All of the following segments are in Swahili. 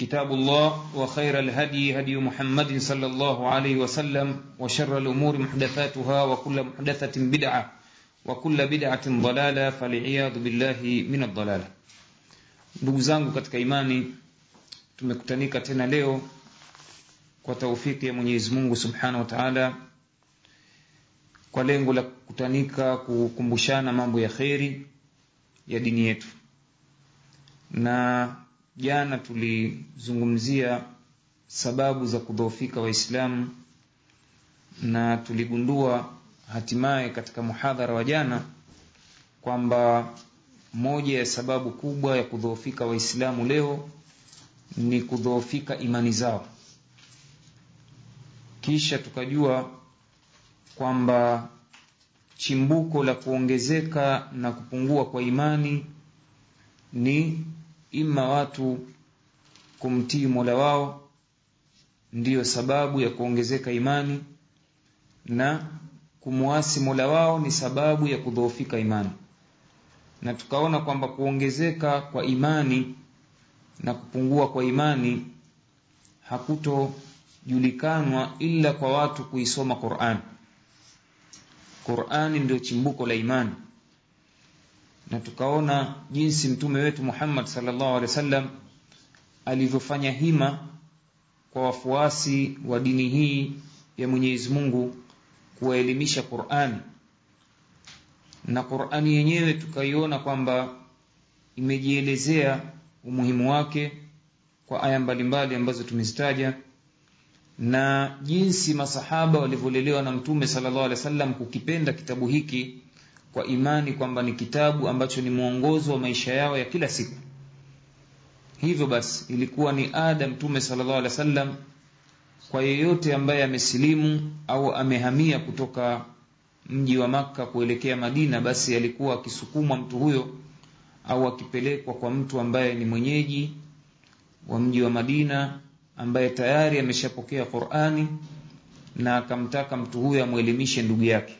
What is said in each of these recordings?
كتاب الله وخير الهدي هدي محمد صلى الله عليه وسلم وشر الأمور محدثاتها وكل محدثة بدعة وكل بدعة ضلالة فالعياذ بالله من الضلالة ndugu zangu katika imani tumekutanika tena leo kwa taufiki ya Mwenyezi Mungu Subhanahu wa Ta'ala kwa lengo la kukutanika kukumbushana mambo ya kheri ya dini yetu na jana tulizungumzia sababu za kudhoofika waislamu na tuligundua hatimaye katika muhadhara wa jana kwamba moja ya sababu kubwa ya kudhoofika waislamu leo ni kudhoofika imani zao. Kisha tukajua kwamba chimbuko la kuongezeka na kupungua kwa imani ni ima watu kumtii Mola wao ndiyo sababu ya kuongezeka imani na kumwasi Mola wao ni sababu ya kudhoofika imani. Na tukaona kwamba kuongezeka kwa imani na kupungua kwa imani hakutojulikanwa ila kwa watu kuisoma Qur'an. Qur'ani ndio chimbuko la imani na tukaona jinsi mtume wetu Muhammad sallallahu alaihi wasallam alivyofanya hima kwa wafuasi wa dini hii ya Mwenyezi Mungu kuwaelimisha Qur'ani. Na Qur'ani yenyewe tukaiona kwamba imejielezea umuhimu wake kwa aya mbalimbali ambazo tumezitaja na jinsi masahaba walivyolelewa na mtume sallallahu alaihi wasallam kukipenda kitabu hiki kwa imani kwamba ni kitabu ambacho ni mwongozo wa maisha yao ya kila siku. Hivyo basi ilikuwa ni ada mtume sallallahu alaihi kwa yeyote ambaye amesilimu au amehamia kutoka mji wa maka kuelekea Madina basi alikuwa akisukumwa mtu huyo au akipelekwa kwa mtu ambaye ni mwenyeji wa mji wa Madina ambaye tayari ameshapokea Qur'ani na akamtaka mtu huyo amwelimishe ndugu yake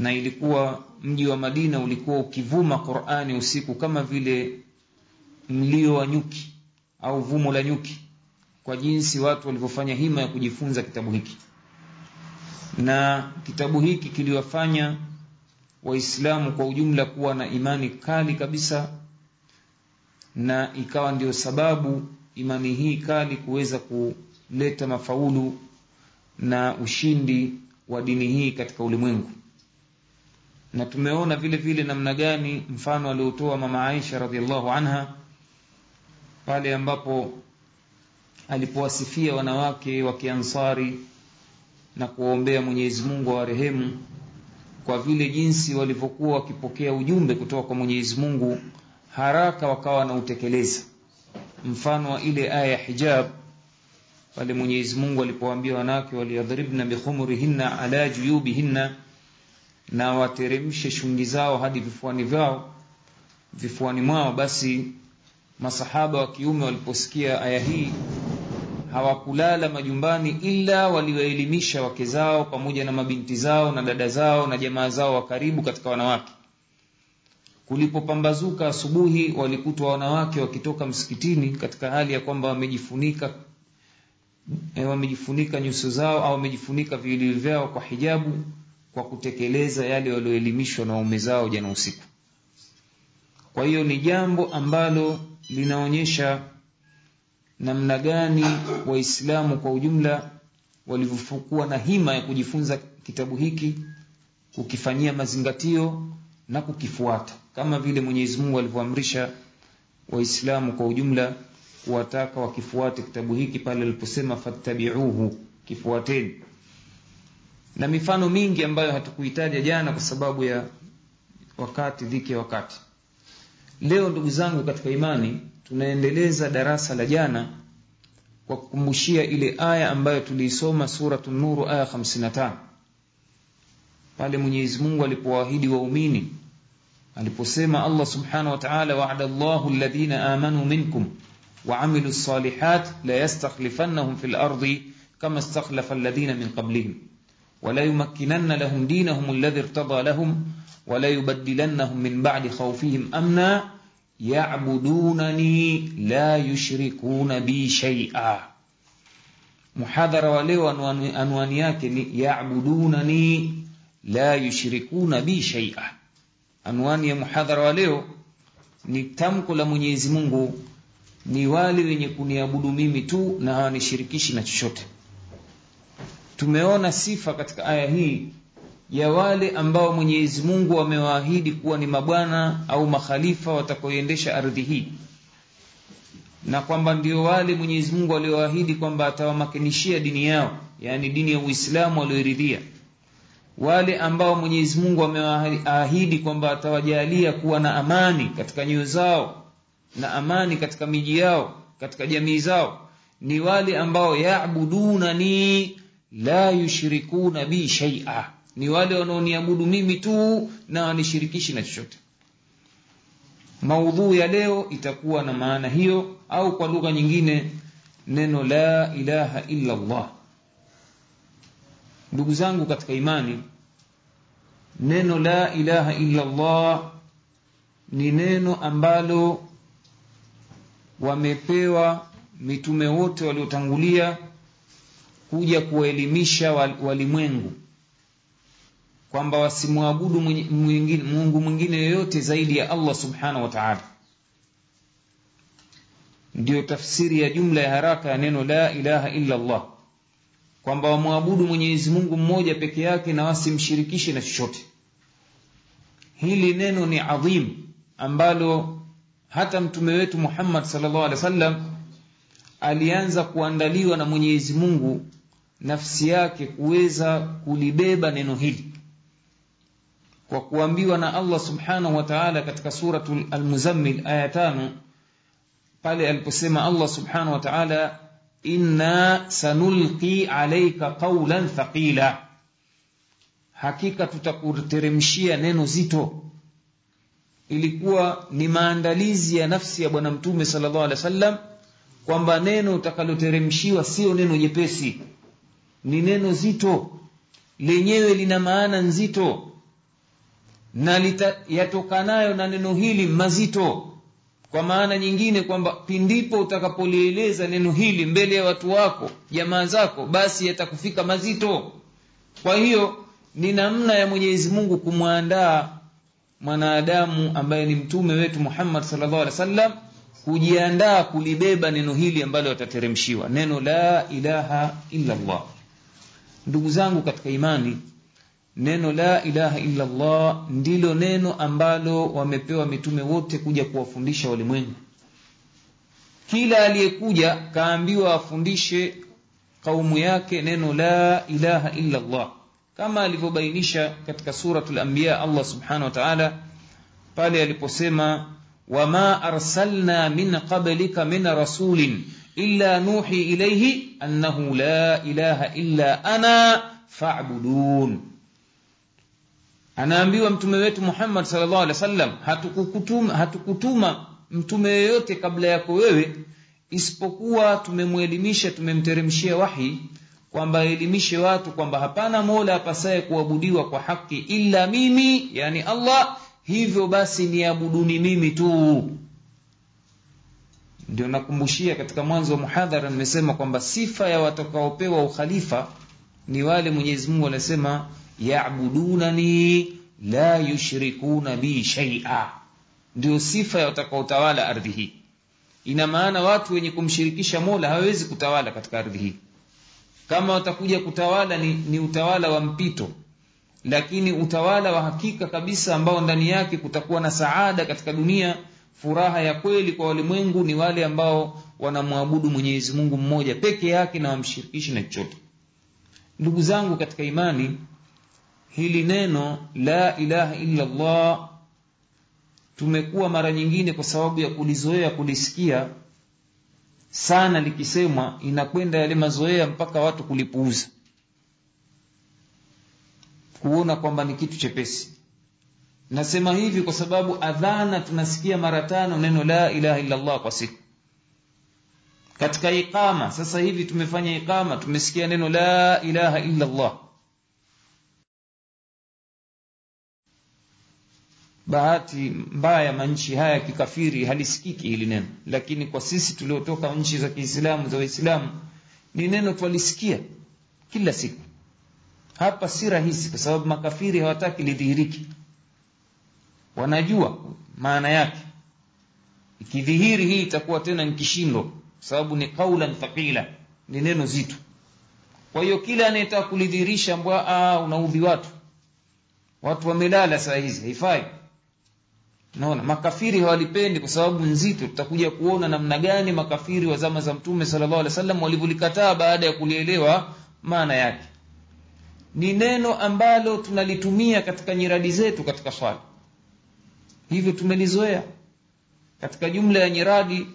na ilikuwa mji wa Madina ulikuwa ukivuma Qur'ani usiku kama vile mlio wa nyuki au vumo la nyuki kwa jinsi watu walivyofanya hima ya kujifunza kitabu hiki. Na kitabu hiki kiliwafanya waislamu kwa ujumla kuwa na imani kali kabisa na ikawa ndio sababu imani hii kali kuweza kuleta mafaulu na ushindi wa dini hii katika ulimwengu na tumeona vile vile namna gani mfano aliotoa mama Aisha radhiallahu anha pale ambapo alipowasifia wanawake wa Kiansari na kuwaombea Mwenyezi Mungu awarehemu kwa vile jinsi walivyokuwa wakipokea ujumbe kutoka kwa Mwenyezi Mungu haraka wakawa wanautekeleza, mfano wa ile aya ya hijab pale Mwenyezi Mungu alipowaambia wanawake waliyadhribna bikhumurihinna ala juyubihinna na wateremshe shungi zao hadi vifuani vyao vifuani mwao. Basi masahaba wa kiume waliposikia aya hii hawakulala majumbani ila waliwaelimisha wake zao pamoja na mabinti zao na dada zao na jamaa zao wa karibu katika wanawake. Kulipopambazuka asubuhi walikutwa wanawake wakitoka msikitini katika hali ya kwamba wamejifunika e, wamejifunika nyuso zao au wamejifunika viwiliwili vyao kwa hijabu kwa kutekeleza yale walioelimishwa na waume zao jana usiku. Kwa hiyo ni jambo ambalo linaonyesha namna gani waislamu kwa ujumla walivyokuwa na hima ya kujifunza kitabu hiki kukifanyia mazingatio na kukifuata. Kama vile Mwenyezi Mungu alivyoamrisha waislamu kwa ujumla kuwataka wakifuate kitabu hiki pale aliposema fattabi'uhu kifuateni na mifano mingi ambayo hatukuitaja jana kwa sababu ya wakati dhiki ya wakati leo ndugu zangu katika imani tunaendeleza darasa la jana kwa kukumbushia ile aya ambayo tuliisoma suratul nuru aya 55 pale Mwenyezi Mungu alipowaahidi waumini aliposema Allah subhanahu wa ta'ala wa'ada Allahu alladhina amanu minkum وعملوا الصالحات لا يستخلفنهم في الأرض كما استخلف الذين من قبلهم ولا يمكنن لهم دينهم الذي ارتضى لهم ولا يبدلنهم من بعد خوفهم أمنا ya'budunani la yushrikuna bi shay'a muhadhara wa leo anwani, anwani yake ni ya'budunani la yushrikuna bi shay'a anwani ya muhadhara wa leo ni tamko la Mwenyezi Mungu ni wale wenye kuniabudu mimi tu na hawanishirikishi na chochote tumeona sifa katika aya hii ya wale ambao Mwenyezi Mungu amewaahidi kuwa ni mabwana au makhalifa watakaoendesha ardhi hii. Na kwamba ndio wale Mwenyezi Mungu aliowaahidi kwamba atawamakinishia dini yao yani dini ya Uislamu walioiridhia. Wale ambao Mwenyezi Mungu amewaahidi kwamba atawajalia kuwa na amani katika nyoyo zao na amani katika miji yao katika jamii zao ni wale ambao yaabuduna ni la yushrikuna bi shaia ni wale wanaoniabudu mimi tu na wanishirikishi na chochote. Maudhuu ya leo itakuwa na maana hiyo au kwa lugha nyingine neno la ilaha illa Allah. Ndugu zangu katika imani neno la ilaha illa Allah ni neno ambalo wamepewa mitume wote waliotangulia kuja kuwaelimisha walimwengu kwamba wasimwabudu Mungu mwingine yoyote zaidi ya Allah subhanahu wataala. Ndiyo tafsiri ya jumla ya haraka ya neno la ilaha illa Allah, kwamba wamwabudu Mwenyezi Mungu mmoja peke yake na wasimshirikishe na chochote. Hili neno ni adhim ambalo hata mtume wetu Muhammad sallallahu wa sallam alianza kuandaliwa na Mwenyezi Mungu nafsi yake kuweza kulibeba neno hili. Kwa kuambiwa na Allah subhanahu wa ta'ala katika suratul al-Muzammil aya tano pale aliposema Allah subhanahu wa ta'ala inna sanulqi alayka qawlan thaqila. Hakika tutakuteremshia neno zito. Ilikuwa ni maandalizi ya nafsi ya bwana mtume sallallahu alaihi wasallam kwamba neno utakaloteremshiwa sio neno jepesi ni neno zito. Lenyewe lina maana nzito. Na yatokanayo na neno hili mazito. Kwa maana nyingine kwamba pindipo utakapolieleza neno hili mbele ya watu wako jamaa zako basi yatakufika mazito. Kwa hiyo ni namna ya Mwenyezi Mungu kumwandaa mwanadamu ambaye ni mtume wetu Muhammad sallallahu wa wasallam kujiandaa kulibeba neno hili ambalo watateremshiwa neno la ilaha illa Allah ndugu zangu katika imani neno la ilaha illa Allah ndilo neno ambalo wamepewa mitume wote kuja kuwafundisha walimwengu. Kila aliyekuja kaambiwa afundishe kaumu yake neno la ilaha illa Allah kama alivyobainisha katika suratul anbiya Allah subhanahu wa ta'ala pale aliposema wama arsalna min qablika min rasulin illa نوحي إليه أنه la ilaha illa ana fa'budun. Anaambiwa mtume wetu Muhammad sallallahu alaihi wasallam hatukukutuma hatukutuma mtume yeyote kabla yako wewe isipokuwa tumemwelimisha tumemteremshia wahi kwamba aelimishe watu kwamba hapana mola apasaye kuabudiwa kwa haki illa mimi yani Allah. Hivyo basi niabuduni mimi tu ndio nakumbushia katika mwanzo wa muhadhara nimesema kwamba sifa ya watakaopewa ukhalifa ni wale Mwenyezi Mungu anasema ya'budunani la yushrikuna bi shaia, ndio sifa ya watakaotawala ardhi hii. Ina maana watu wenye kumshirikisha Mola hawawezi kutawala katika ardhi hii. Kama watakuja kutawala ni, ni utawala wa mpito. Lakini utawala wa hakika kabisa ambao ndani yake kutakuwa na saada katika dunia furaha ya kweli kwa walimwengu ni wale ambao wanamwabudu Mwenyezi Mungu mmoja peke yake na wamshirikishi na chochote. Ndugu zangu katika imani hili neno la ilaha illa llah tumekuwa mara nyingine kwa sababu ya kulizoea kulisikia sana likisemwa inakwenda yale mazoea mpaka watu kulipuuza. Kuona kwamba ni kitu chepesi nasema hivi kwa sababu adhana tunasikia mara tano neno la ilaha illallah kwa siku. Katika iqama sasa hivi tumefanya iqama tumesikia neno la ilaha illallah. Bahati mbaya manchi haya kikafiri halisikiki hili neno. Lakini kwa sisi tuliotoka nchi za Kiislamu za Waislamu ni neno twalisikia kila siku. Hapa si rahisi kwa sababu makafiri hawataki lidhihiriki wanajua maana yake. Ikidhihiri hii itakuwa tena ni kishindo sababu ni qaulan thaqila ni neno zito. Kwa hiyo kila anayetaka kulidhihirisha mbwa unaudhi watu. Watu wamelala saa hizi haifai. Naona makafiri hawalipendi kwa sababu nzito. Tutakuja kuona namna gani makafiri wa zama za mtume sallallahu alaihi wasallam walivyolikataa baada ya kulielewa maana yake. Ni neno ambalo tunalitumia katika nyiradi zetu katika swala hivyo tumelizoea. Katika jumla ya nyiradi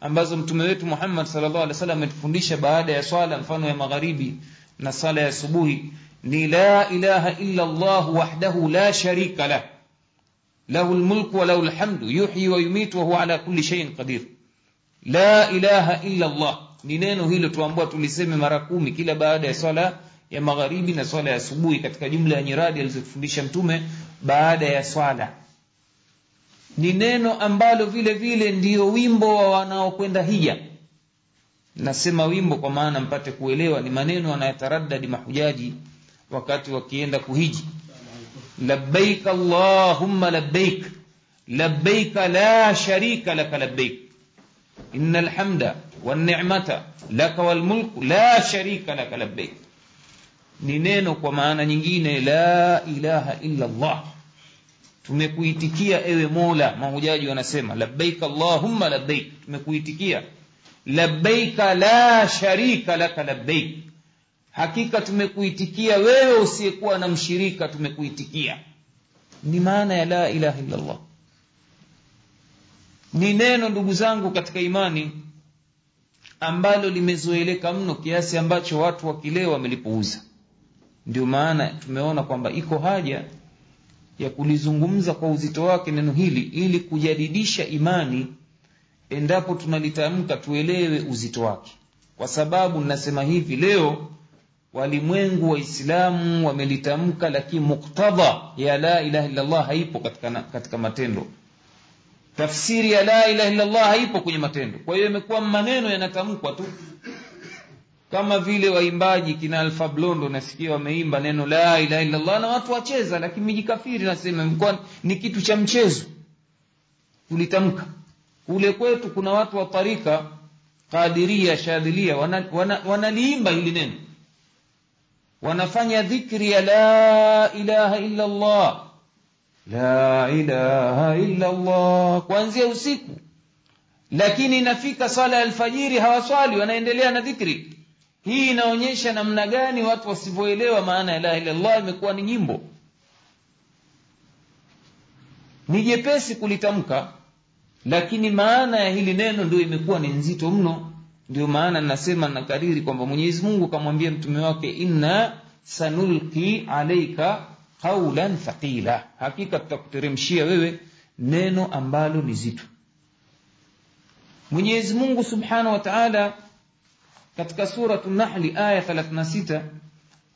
ambazo mtume wetu Muhammad sallallahu alaihi wasallam ametufundisha baada ya swala mfano ya magharibi na sala ya subuhi ni la ilaha illa Allah wahdahu la sharika lah. Lahu almulku wa lahu yuhyi wa yumitu ala kulli shay'in qadir. La ilaha illa Allah. Ni neno hilo tuambua tuliseme mara kumi kila baada ya swala ya magharibi na swala ya asubuhi katika jumla ya nyiradi alizofundisha mtume baada ya swala ni neno ambalo vile vile ndiyo wimbo wa wanaokwenda hija. Nasema wimbo kwa maana mpate kuelewa ni maneno anayataradadi mahujaji wakati wakienda kuhiji. Labbaik allahumma labbaik. Labbaik la sharika laka labbaik. Innal hamda wannicmata laka walmulku la sharika laka labbaik. Ni neno kwa maana nyingine la ilaha illa allah tumekuitikia ewe mola mahujaji wanasema labbaik allahumma labbaik. Tumekuitikia labbaik la sharika laka labbaik. Hakika tumekuitikia wewe usiyekuwa na mshirika tumekuitikia. Ni maana ya la ilaha illallah. Ni neno ndugu zangu katika imani ambalo limezoeleka mno kiasi ambacho watu wakileo wamelipuuza. Ndio maana tumeona kwamba iko haja ya kulizungumza kwa uzito wake neno hili ili kujadidisha imani endapo tunalitamka tuelewe uzito wake. Kwa sababu nasema hivi leo walimwengu waislamu wamelitamka lakini muktadha ya la ilaha illallah haipo katika, katika matendo. Tafsiri ya la ilaha illallah haipo kwenye matendo. Kwa hiyo imekuwa maneno yanatamkwa tu kama vile waimbaji kina Alfa Blondo nasikia wameimba neno la ilaha illallah na watu wacheza lakini mijikafiri nasema imekuwa ni kitu cha mchezo. Kulitamka kule kwetu kuna watu wa tarika Qadiria Shadhilia wanaliimba wana, wana hili neno. Wanafanya dhikri ya la ilaha illa la ilaha illa kuanzia usiku. Lakini inafika swala ya alfajiri hawaswali wanaendelea na dhikri hii inaonyesha namna gani watu wasivyoelewa maana ya la ilaha illallah imekuwa ni nyimbo. Ni jepesi kulitamka lakini maana ya hili neno ndio imekuwa ni nzito mno. Ndio maana nasema nakariri kwamba Mwenyezi Mungu kamwambia mtume wake inna sanulki alaika qaulan thaqila. Hakika tutakuteremshia wewe neno ambalo ni zito. Mwenyezi Mungu Subhanahu wa Ta'ala katika suratu Nahli aya 36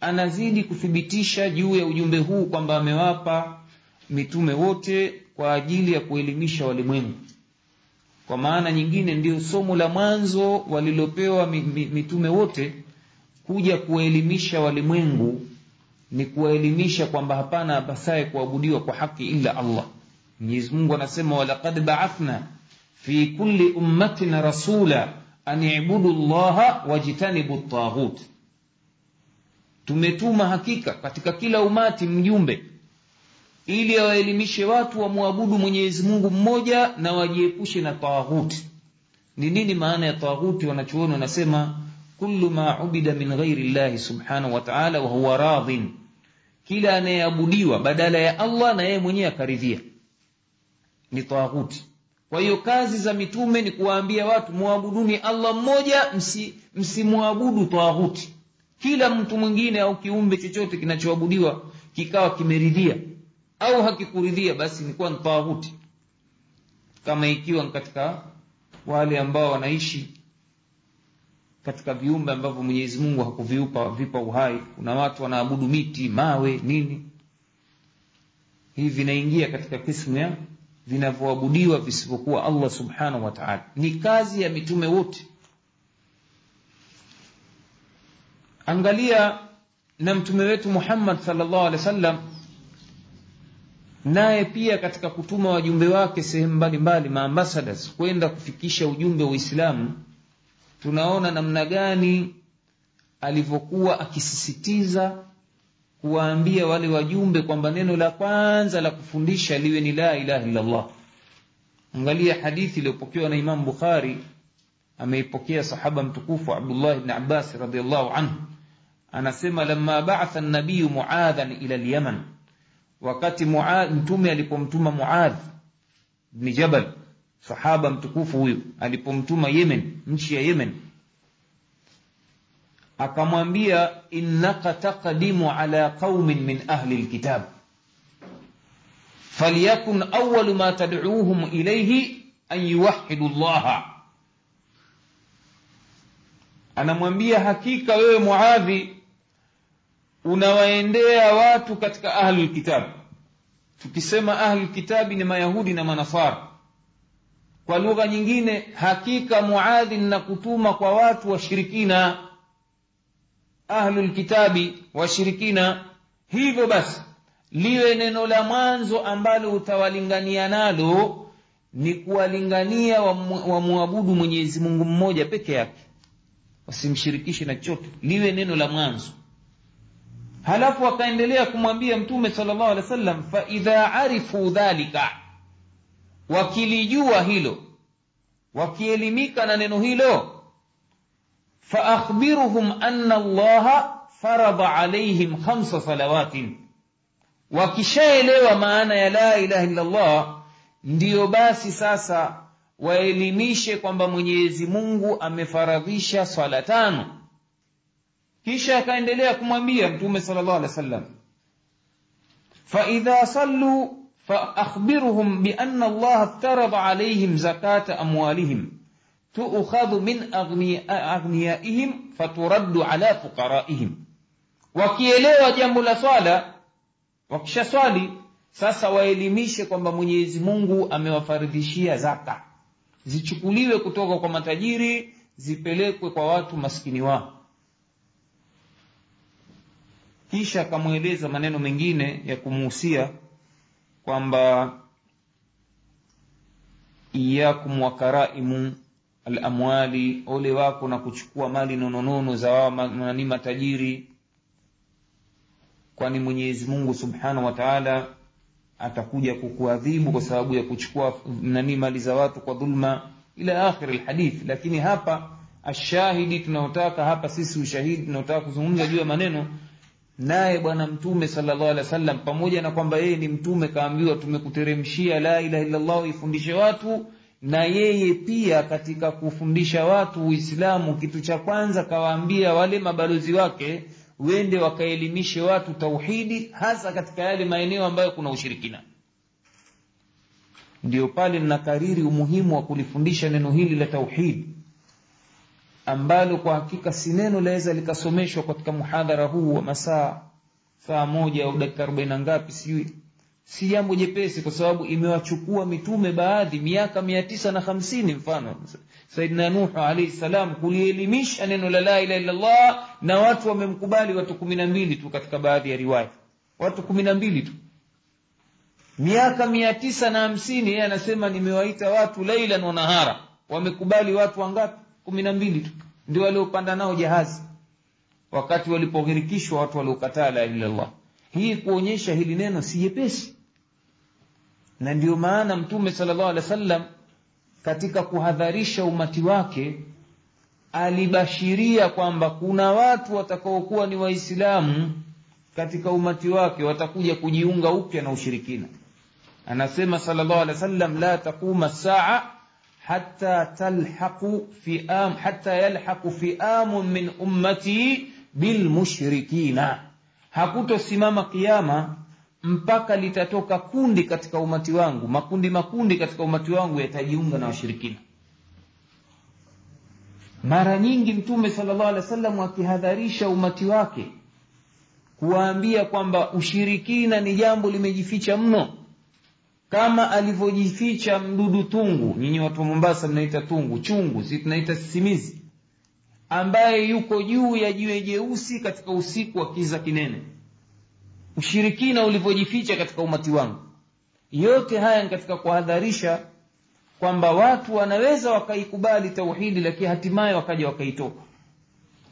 anazidi kuthibitisha juu ya ujumbe huu kwamba amewapa mitume wote kwa ajili ya kuelimisha walimwengu. Kwa maana nyingine ndio somo la mwanzo walilopewa mitume wote kuja kuwaelimisha walimwengu ni kuwaelimisha kwamba hapana apasaye kuabudiwa kwa haki illa Allah. Mwenyezi Mungu anasema walaqad ba'athna fi kulli ummatin rasula an i'budu llaha wajtanibu at-taghut tumetuma hakika katika kila umati mjumbe ili awaelimishe watu wamwabudu Mwenyezi Mungu mmoja na wajiepushe na taghuti. Ni nini maana ya taghuti? Wanachuoni wanasema kullu ma ubida min ghairi llahi subhanahu wataala wahuwa radhin, kila anayeabudiwa badala ya Allah na yeye mwenyewe akaridhia, ni taghuti. Kwa hiyo kazi za mitume ni kuwaambia watu mwabuduni Allah mmoja, msimwabudu msi taghuti. Kila mtu mwingine au kiumbe chochote kinachoabudiwa kikawa kimeridhia au hakikuridhia basi nikuwa ni taghuti kama ikiwa katika wale ambao wanaishi katika viumbe ambavyo Mwenyezi Mungu hakuviupa vipa uhai. Kuna watu wanaabudu miti mawe nini. Hii vinaingia katika kismu ya vinavyoabudiwa visivyokuwa Allah subhanahu wa ta'ala. Ni kazi ya mitume wote. Angalia na mtume wetu Muhammad sallallahu alaihi wasallam naye pia katika kutuma wajumbe wake sehemu mbalimbali maambassadas, kwenda kufikisha ujumbe wa Uislamu tunaona namna gani alivyokuwa akisisitiza kuwaambia wale wajumbe kwamba neno la kwanza la kufundisha liwe ni la ilaha illallah. Angalia hadithi iliyopokewa na Imam Bukhari ameipokea sahaba mtukufu Abdullah bni Abbas radiallahu anhu. Anasema lama ba'atha an-nabiy Muadhan ila al-Yaman. Wakati mtume alipomtuma Muadh bni Jabal sahaba mtukufu huyu alipomtuma Yemen nchi ya Yemen akamwambia innaka taqdimu ala qaumin min ahli lkitab falyakun awalu ma tad'uuhum ilayhi an yuwahidu llaha anamwambia hakika wewe Muadhi unawaendea watu katika ahlul lkitab tukisema ahlul lkitabi ni mayahudi na manasara kwa lugha nyingine hakika muadhi na kutuma kwa watu washirikina ahlul kitabi washirikina. Hivyo basi liwe neno la mwanzo ambalo utawalingania nalo ni kuwalingania wamwabudu wa mwenyezi mungu mmoja peke yake. Wasimshirikishe na chochote. Liwe neno la mwanzo. Halafu akaendelea kumwambia mtume sallallahu alaihi wasallam fa idha arifu dhalika. Wakilijua hilo wakielimika na neno hilo فأخبرهم أن الله فرض عليهم خمس صلوات wakishaelewa maana ya la ilaha illallah ndiyo basi sasa waelimishe kwamba mwenyezi mungu amefaradhisha swala tano kisha akaendelea kumwambia mtume sala llahu alehi wa sallam faidha salluu فأخبرهم بأن الله افترض عليهم زكاة أموالهم tuukhadhu min aghniyaihim faturaddu ala fuqaraihim. Wakielewa jambo la swala wakisha swali sasa waelimishe kwamba mwenyezi mungu amewafaridhishia zaka. Zichukuliwe kutoka kwa matajiri zipelekwe kwa watu maskini wao. Kisha akamweleza maneno mengine ya kumuhusia kwamba iyakum wakaraimu alamwali ole wako na kuchukua mali nononono za wao nani matajiri. Kwani mwenyezi mungu subhanahu wa atakuja kukuadhibu kwa sababu ya kuchukua nani mali za watu kwa dhulma. Ila akhir alhadith. Lakini hapa ashahidi tunaotaka hapa sisi ushahidi tunaotaka kuzungumza juu ya maneno naye bwana mtume sallallahu alaihi wasallam pamoja na kwamba yeye ni mtume kaambiwa tumekuteremshia la ilaha illallah ifundishe watu na yeye pia katika kufundisha watu uislamu kitu cha kwanza kawaambia wale mabalozi wake wende wakaelimishe watu tauhidi hasa katika yale maeneo ambayo kuna ushirikina. Ndio pale ninakariri umuhimu wa kulifundisha neno hili la tauhidi ambalo kwa hakika si neno laweza likasomeshwa katika muhadhara huu wa masaa saa moja au dakika arobaini na ngapi sijui si jambo jepesi kwa sababu imewachukua mitume baadhi miaka mia tisa na hamsini mfano. Saidna nuhu alaihi salam kulielimisha neno la la ilaha illallah na watu wamemkubali watu kumi na mbili tu katika baadhi ya riwaya. Watu kumi na mbili tu. Miaka mia tisa na hamsini yeye anasema nimewaita watu lailan wa nahara. Wamekubali watu wangapi? Kumi na mbili tu. Ndio waliopanda nao jahazi. Wakati walipoghirikishwa watu waliokataa la ilallah hii kuonyesha hili neno si jepesi. Na ndio maana mtume sallallahu wa sallam katika kuhadharisha umati wake alibashiria kwamba kuna watu watakaokuwa ni waislamu katika umati wake watakuja kujiunga upya na ushirikina. Anasema sal llah sallallahu wa wasallam la taquma saa hata talhaqu fi'am hatta yalhaqu fi'amun min ummati bilmushrikina hakutosimama kiama mpaka litatoka kundi katika umati wangu. Makundi makundi katika umati wangu yatajiunga na washirikina. Mara nyingi mtume sallallahu alaihi wasallam akihadharisha umati wake kuwaambia kwamba ushirikina ni jambo limejificha mno. Kama alivyojificha mdudu tungu. Nyinyi watu wa mombasa mnaita tungu chungu si tunaita sisimizi ambaye yuko juu ya jiwe jeusi katika usiku wa kiza kinene. Ushirikina ulivyojificha katika umati wangu. Yote haya ni katika kuhadharisha kwamba watu wanaweza wakaikubali tauhidi lakini hatimaye wakaja wakaitoka.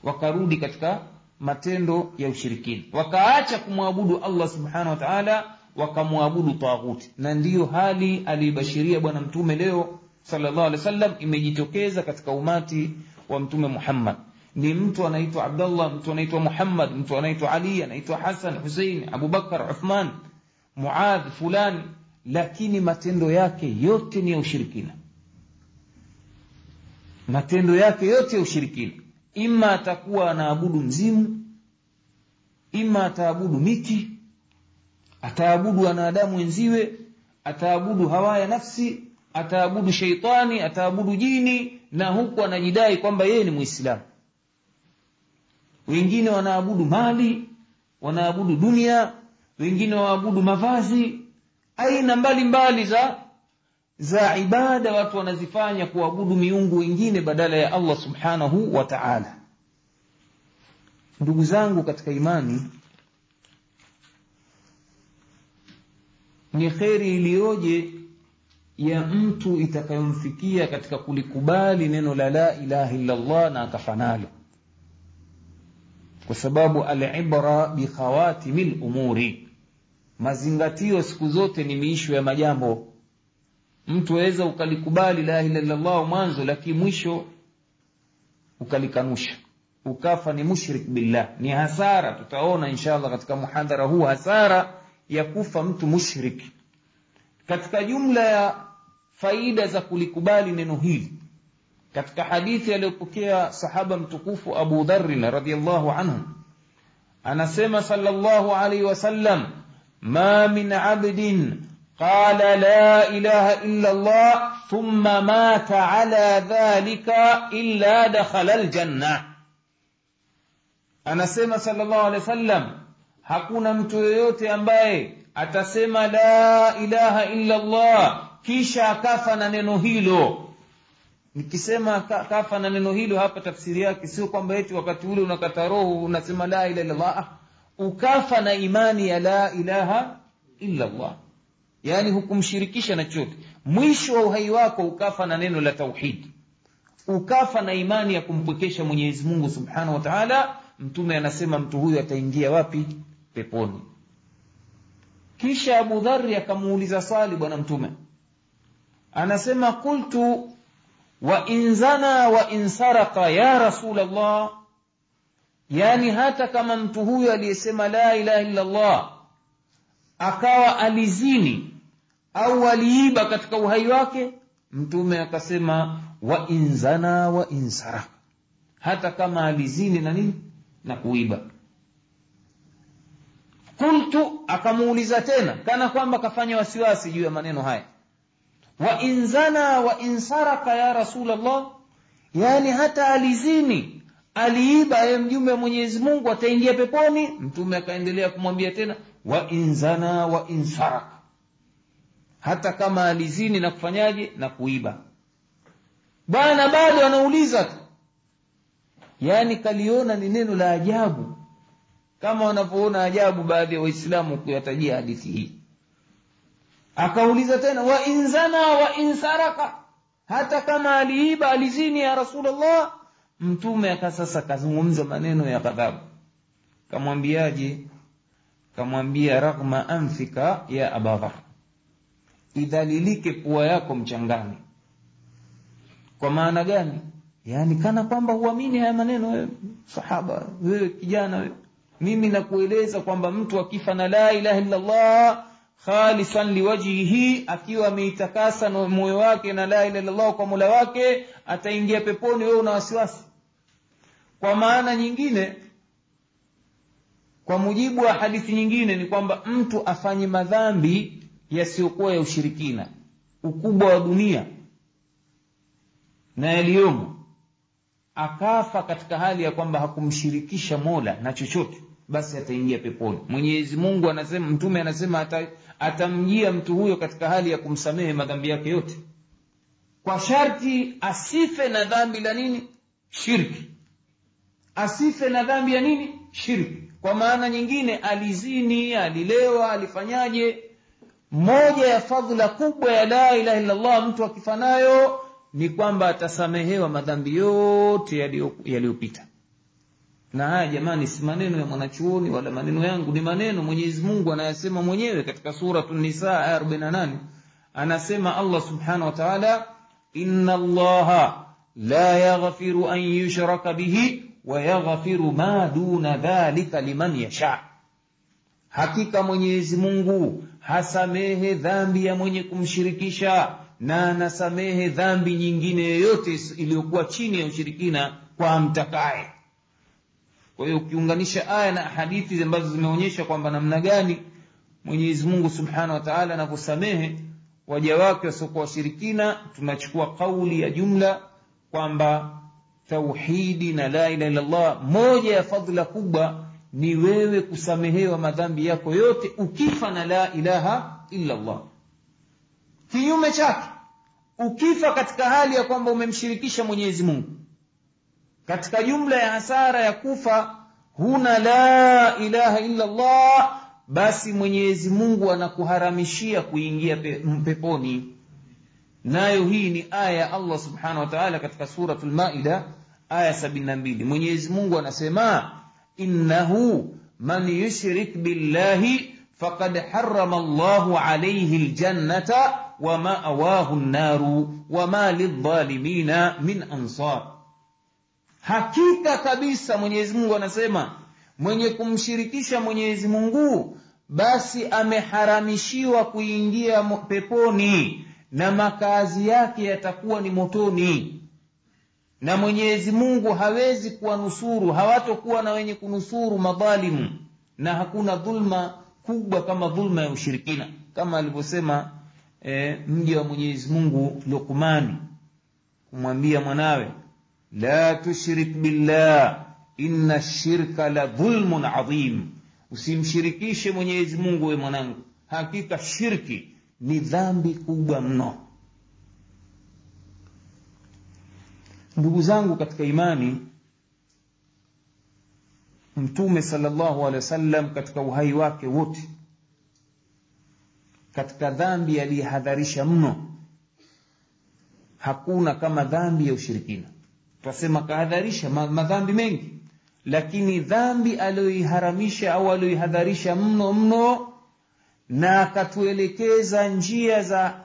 Wakarudi katika matendo ya ushirikina. Wakaacha kumwabudu allah subhanahu wa wakamwabudu taghuti na ndiyo hali aliibashiria bwana mtume leo sallallahu wa sallam imejitokeza katika umati wa mtume muhammad. Ni mtu anaitwa Abdullah mtu anaitwa muhammad mtu anaitwa ali anaitwa hasan husein abubakar uthman muadh fulani. Lakini matendo yake yote ni ya ushirikina. Matendo yake yote ya ushirikina. Ima atakuwa anaabudu mzimu ima ataabudu miti ataabudu wanadamu wenziwe ataabudu hawa ya nafsi ataabudu sheitani ataabudu jini na huku anajidai kwamba yeye ni mwislamu wengine wanaabudu mali wanaabudu dunia wengine waabudu mavazi aina mbalimbali za za ibada watu wanazifanya kuabudu miungu wengine badala ya allah subhanahu wa taala. Ndugu zangu katika imani ni kheri iliyoje ya mtu itakayomfikia katika kulikubali neno la la ilaha illallah na akafanalo kwa sababu alibra bikhawatimi lumuri mazingatio siku zote ni miisho ya majambo. Mtu aweza ukalikubali la ilaha illallah mwanzo lakini mwisho ukalikanusha. Ukafa ni mushrik billah. Ni hasara. Tutaona inshallah katika muhadhara huu hasara ya kufa mtu mushrik katika jumla ya faida za kulikubali neno hili katika hadithi aliyopokea sahaba mtukufu abu dharin radiallahu anhu anasema sallallahu alaihi wasallam ma min abdin qala la ilaha illa allah thumma mata ala dhalika illa dakhala aljanna anasema sallallahu alaihi wasallam hakuna mtu yoyote ambaye atasema la ilaha illa allah kisha akafa na neno hilo. Nikisema kafa na neno hilo hapa tafsiri yake sio kwamba eti wakati ule unakata roho unasema la ilaha illallah. Ukafa na imani ya la ilaha illa allah yaani hukumshirikisha na chote mwisho wa uhai wako ukafa na neno la tauhid. Ukafa na imani ya kumpwekesha mwenyezi mungu subhanahu wa taala. Mtume anasema mtu huyu ataingia wapi? Peponi kisha abu dhari akamuuliza swali bwana mtume. Anasema qultu wa in zana wa in saraka ya rasul llah yaani hata kama mtu huyo aliyesema la ilaha illa llah akawa alizini au aliiba katika uhai wake mtume akasema wa in zana wa in saraka hata kama alizini na nini? Na kuiba qultu akamuuliza tena kana kwamba kafanya wasiwasi juu ya maneno haya. Wa inzana wa insaraka ya rasulllah yaani hata alizini aliiba ye mjumbe wa mwenyezi mungu ataingia peponi mtume akaendelea kumwambia tena wa inzana wa insaraka hata kama alizini na kufanyaje na kuiba. Bwana bado anauliza tu. Yaani kaliona ni neno la ajabu kama wanavyoona ajabu baadhi ya waislamu kuyatajia hadithi hii. Akauliza tena wa in wa in hata kama aliiba alizini ya rasulllah mtume akasasa kazungumza maneno ya ghadhabu. Kamwambiaje? Kamwambia raghma anfika ya abadhar idhalilike pua yako mchangani. Kwa maana gani? Yaani kana kwamba huamini haya maneno wewe sahaba wewe kijana wewe mimi nakueleza kwamba mtu akifa na la ilaha illallah khalisan liwajhihi akiwa ameitakasa moyo wake na la ilaha illallah kwa mola wake ataingia peponi wewe una wasiwasi. Kwa maana nyingine kwa mujibu wa hadithi nyingine ni kwamba mtu afanye madhambi yasiyokuwa ya ushirikina ukubwa wa dunia na yaliyomo akafa katika hali ya kwamba hakumshirikisha mola na chochote basi ataingia peponi. Mwenyezi mungu anasema mtume anasema ata, atamjia mtu huyo katika hali ya kumsamehe madhambi yake yote. Kwa sharti asife na dhambi la nini? Shirki. Asife na dhambi ya nini? Shirki. Kwa maana nyingine alizini alilewa alifanyaje? Moja ya fadhila kubwa ya la ilaha illallah mtu akifanayo ni kwamba atasamehewa madhambi yote yaliyopita na haya jamani si maneno ya mwanachuoni wala maneno yangu ni maneno mwenyezi mungu anayasema mwenyewe katika suratu nisa aya 48 anasema allah subhanahu wa taala inna allaha la yaghfiru an yushraka bihi wayaghfiru ma duna dhalika liman yasha. Hakika mwenyezi mungu hasamehe dhambi ya mwenye kumshirikisha na anasamehe dhambi nyingine yoyote iliyokuwa chini ya ushirikina kwa amtakaye kwa hiyo ukiunganisha aya na hadithi ambazo zimeonyesha kwamba namna gani mwenyezi mungu subhanahu wataala anavyosamehe waja wake wasiokuwa washirikina tunachukua kauli ya jumla kwamba tauhidi na la ilaha illallah moja ya fadhila kubwa ni wewe kusamehewa madhambi yako yote ukifa na la ilaha illallah kinyume chake ukifa katika hali ya kwamba umemshirikisha mwenyezi mungu katika jumla ya hasara ya kufa huna la ilaha illallah basi mwenyezi mungu anakuharamishia kuingia pe, peponi nayo hii ni aya ya allah subhanahu wa taala katika suratu lmaida aya 72 mwenyezi mungu anasema innahu man yushrik billahi faqad harama llahu alaihi ljannata wamawahu nnaru wama lildhalimina min ansar hakika kabisa mwenyezi mungu anasema mwenye kumshirikisha mwenyezi mungu basi ameharamishiwa kuingia peponi na makazi yake yatakuwa ni motoni. Na mwenyezi mungu hawezi kuwanusuru hawatokuwa na wenye kunusuru madhalimu na hakuna dhulma kubwa kama dhulma ya ushirikina kama alivyosema e, mja wa mwenyezi mungu lukmani kumwambia mwanawe la tushrik billah inna shirka la dhulmun adhim. Usimshirikishe mwenyezi mungu we mwanangu. Hakika shirki ni dhambi kubwa mno. Ndugu zangu katika imani mtume salllahu alehi wasallam katika uhai wake wote katika dhambi aliyehadharisha mno hakuna kama dhambi ya ushirikina twasema kahadharisha madhambi mengi. Lakini dhambi aliyoiharamisha au aliyoihadharisha mno mno na akatuelekeza njia za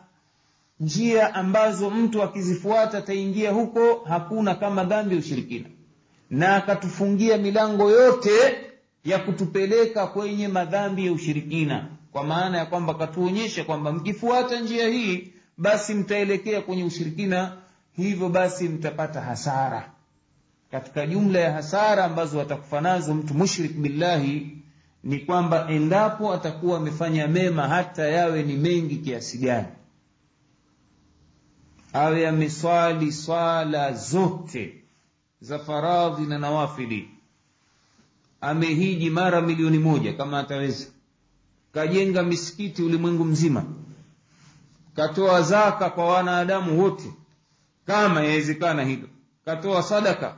njia ambazo mtu akizifuata ataingia huko hakuna kama dhambi ya ushirikina. Na akatufungia milango yote ya kutupeleka kwenye madhambi ya ushirikina. Kwa maana ya kwamba akatuonyesha kwamba mkifuata njia hii basi mtaelekea kwenye ushirikina hivyo basi mtapata hasara. Katika jumla ya hasara ambazo atakufa nazo mtu mushrik billahi ni kwamba endapo atakuwa amefanya mema hata yawe ni mengi kiasi gani. Awe ameswali swala zote za faradhi na nawafili amehiji mara milioni moja kama ataweza. Kajenga misikiti ulimwengu mzima. Katoa zaka kwa wanadamu wote kama yawezekana hilo katoa sadaka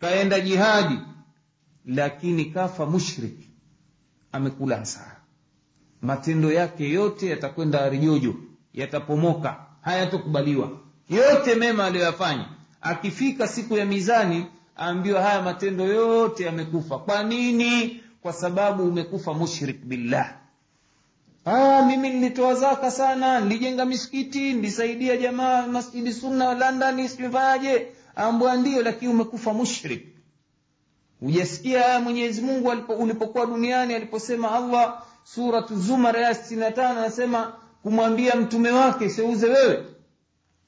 kaenda jihadi lakini kafa mushrik amekula hasara. Matendo yake yote yatakwenda arijojo yatapomoka hayatokubaliwa. Yote mema aliyoyafanya akifika siku ya mizani aambiwa haya matendo yote yamekufa. Kwa nini? Kwa sababu umekufa mushrik billah ah, mimi nilitoa zaka sana nilijenga misikiti nilisaidia jamaa masjidi sunna london sifanyaje ambwa ndio lakini umekufa mushrik. Hujasikia aya mwenyezi mungu ulipokuwa duniani aliposema allah suratu zumar aya 65 anasema kumwambia mtume wake seuze wewe.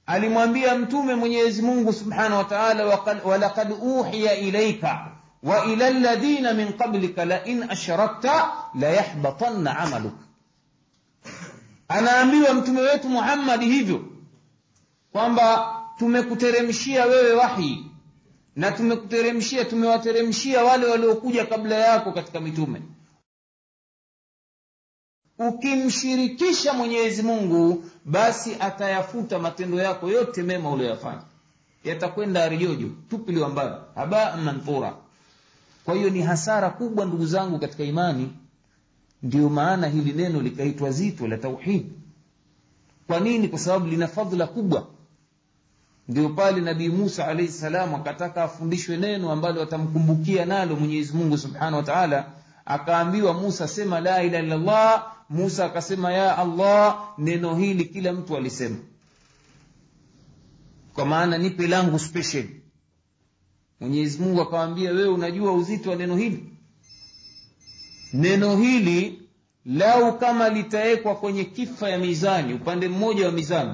Alimwambia mtume mwenyezi mungu subhanahu wa taala walaqad uhiya ilaika wa ila ladhina min qablika lain ashrakta layahbatanna amaluk anaambiwa mtume wetu muhammadi hivyo kwamba tumekuteremshia wewe wahi na tumekuteremshia tumewateremshia wale waliokuja kabla yako katika mitume. Ukimshirikisha mwenyezi mungu basi atayafuta matendo yako yote mema uliyoyafanya. Yatakwenda arijojo tupiliwa mbali. Habaa manthura kwa hiyo ni hasara kubwa ndugu zangu katika imani ndiyo maana hili neno likaitwa zito la tauhid. Kwa nini? Kwa sababu lina fadhila kubwa. Ndio pale nabii musa alaihi salam akataka afundishwe neno ambalo atamkumbukia nalo mwenyezi mungu subhanahu wa taala. Akaambiwa musa sema la ilaha illallah musa akasema ya allah neno hili kila mtu alisema. Kwa maana nipe langu special. Mwenyezi mungu akawambia wewe unajua uzito wa neno hili neno hili lau kama litawekwa kwenye kifa ya mizani upande mmoja wa mizani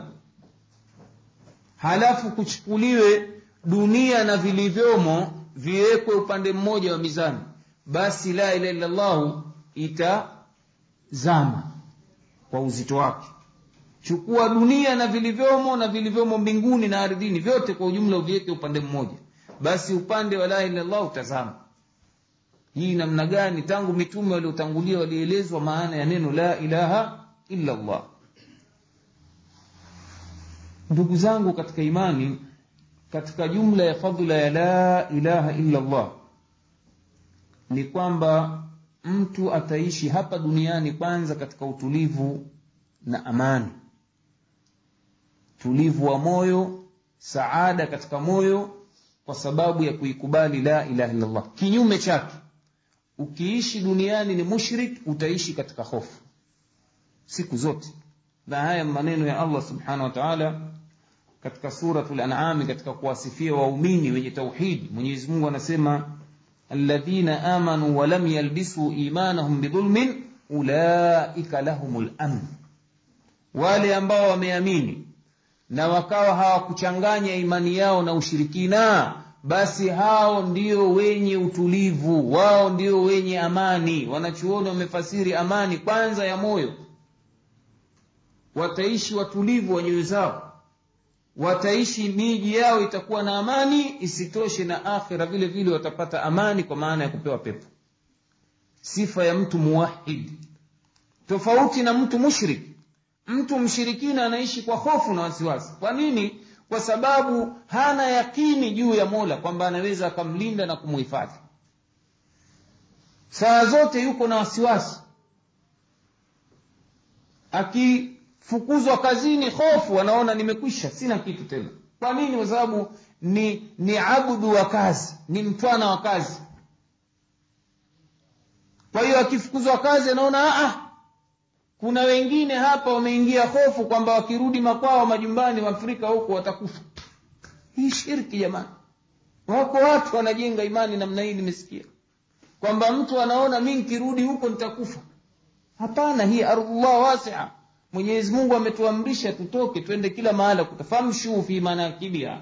halafu kuchukuliwe dunia na vilivyomo viwekwe upande mmoja wa mizani basi la ilaha illallahu itazama kwa uzito wake. Chukua dunia na vilivyomo na vilivyomo mbinguni na ardhini vyote kwa ujumla uviweke upande mmoja basi upande wa la ilaha illallah utazama hii namna gani tangu mitume waliotangulia walielezwa maana ya neno la ilaha illa llah ndugu zangu katika imani katika jumla ya fadhila ya la ilaha illa llah ni kwamba mtu ataishi hapa duniani kwanza katika utulivu na amani. Tulivu wa moyo saada katika moyo kwa sababu ya kuikubali la ilaha illallah kinyume chake ukiishi duniani ni mushrik utaishi katika hofu. Siku zote. Na haya maneno ya allah subhanahu wa taala katika suratul an'ami katika kuwasifia waumini wenye tauhidi mwenyezi mungu anasema alladhina amanu walam yalbisu imanahum bidhulmin ulaika lahum lamn wale ambao wameamini na wakawa hawakuchanganya imani yao na ushirikina basi hao ndio wenye utulivu wao ndio wenye amani. Wanachuoni wamefasiri amani kwanza ya moyo. Wataishi watulivu wa nyoyo zao. Wataishi miji yao itakuwa na amani isitoshe na akhira vile vile watapata amani kwa maana ya kupewa pepo. Sifa ya mtu muwahid tofauti na mtu mushrik. Mtu mshirikina anaishi kwa hofu na wasiwasi. Kwa nini kwa sababu hana yakini juu ya mola kwamba anaweza akamlinda na kumuhifadhi. Saa zote yuko na wasiwasi. Akifukuzwa kazini hofu anaona nimekwisha sina kitu tena. Kwa nini? Kwa sababu ni ni abudu wa kazi ni mtwana wa kazi. Kwa hiyo akifukuzwa kazi anaona ah kuna wengine hapa wameingia hofu kwamba wakirudi makwao majumbani waafrika huko watakufa. Hii shirki jamani. Wako watu wanajenga imani namna hii nimesikia. Kwamba mtu anaona mi nkirudi huko nitakufa. Hapana hii ardhullah wasia. Mwenyezi mungu ametuamrisha tutoke twende kila mahala kutafamshu fi manakibia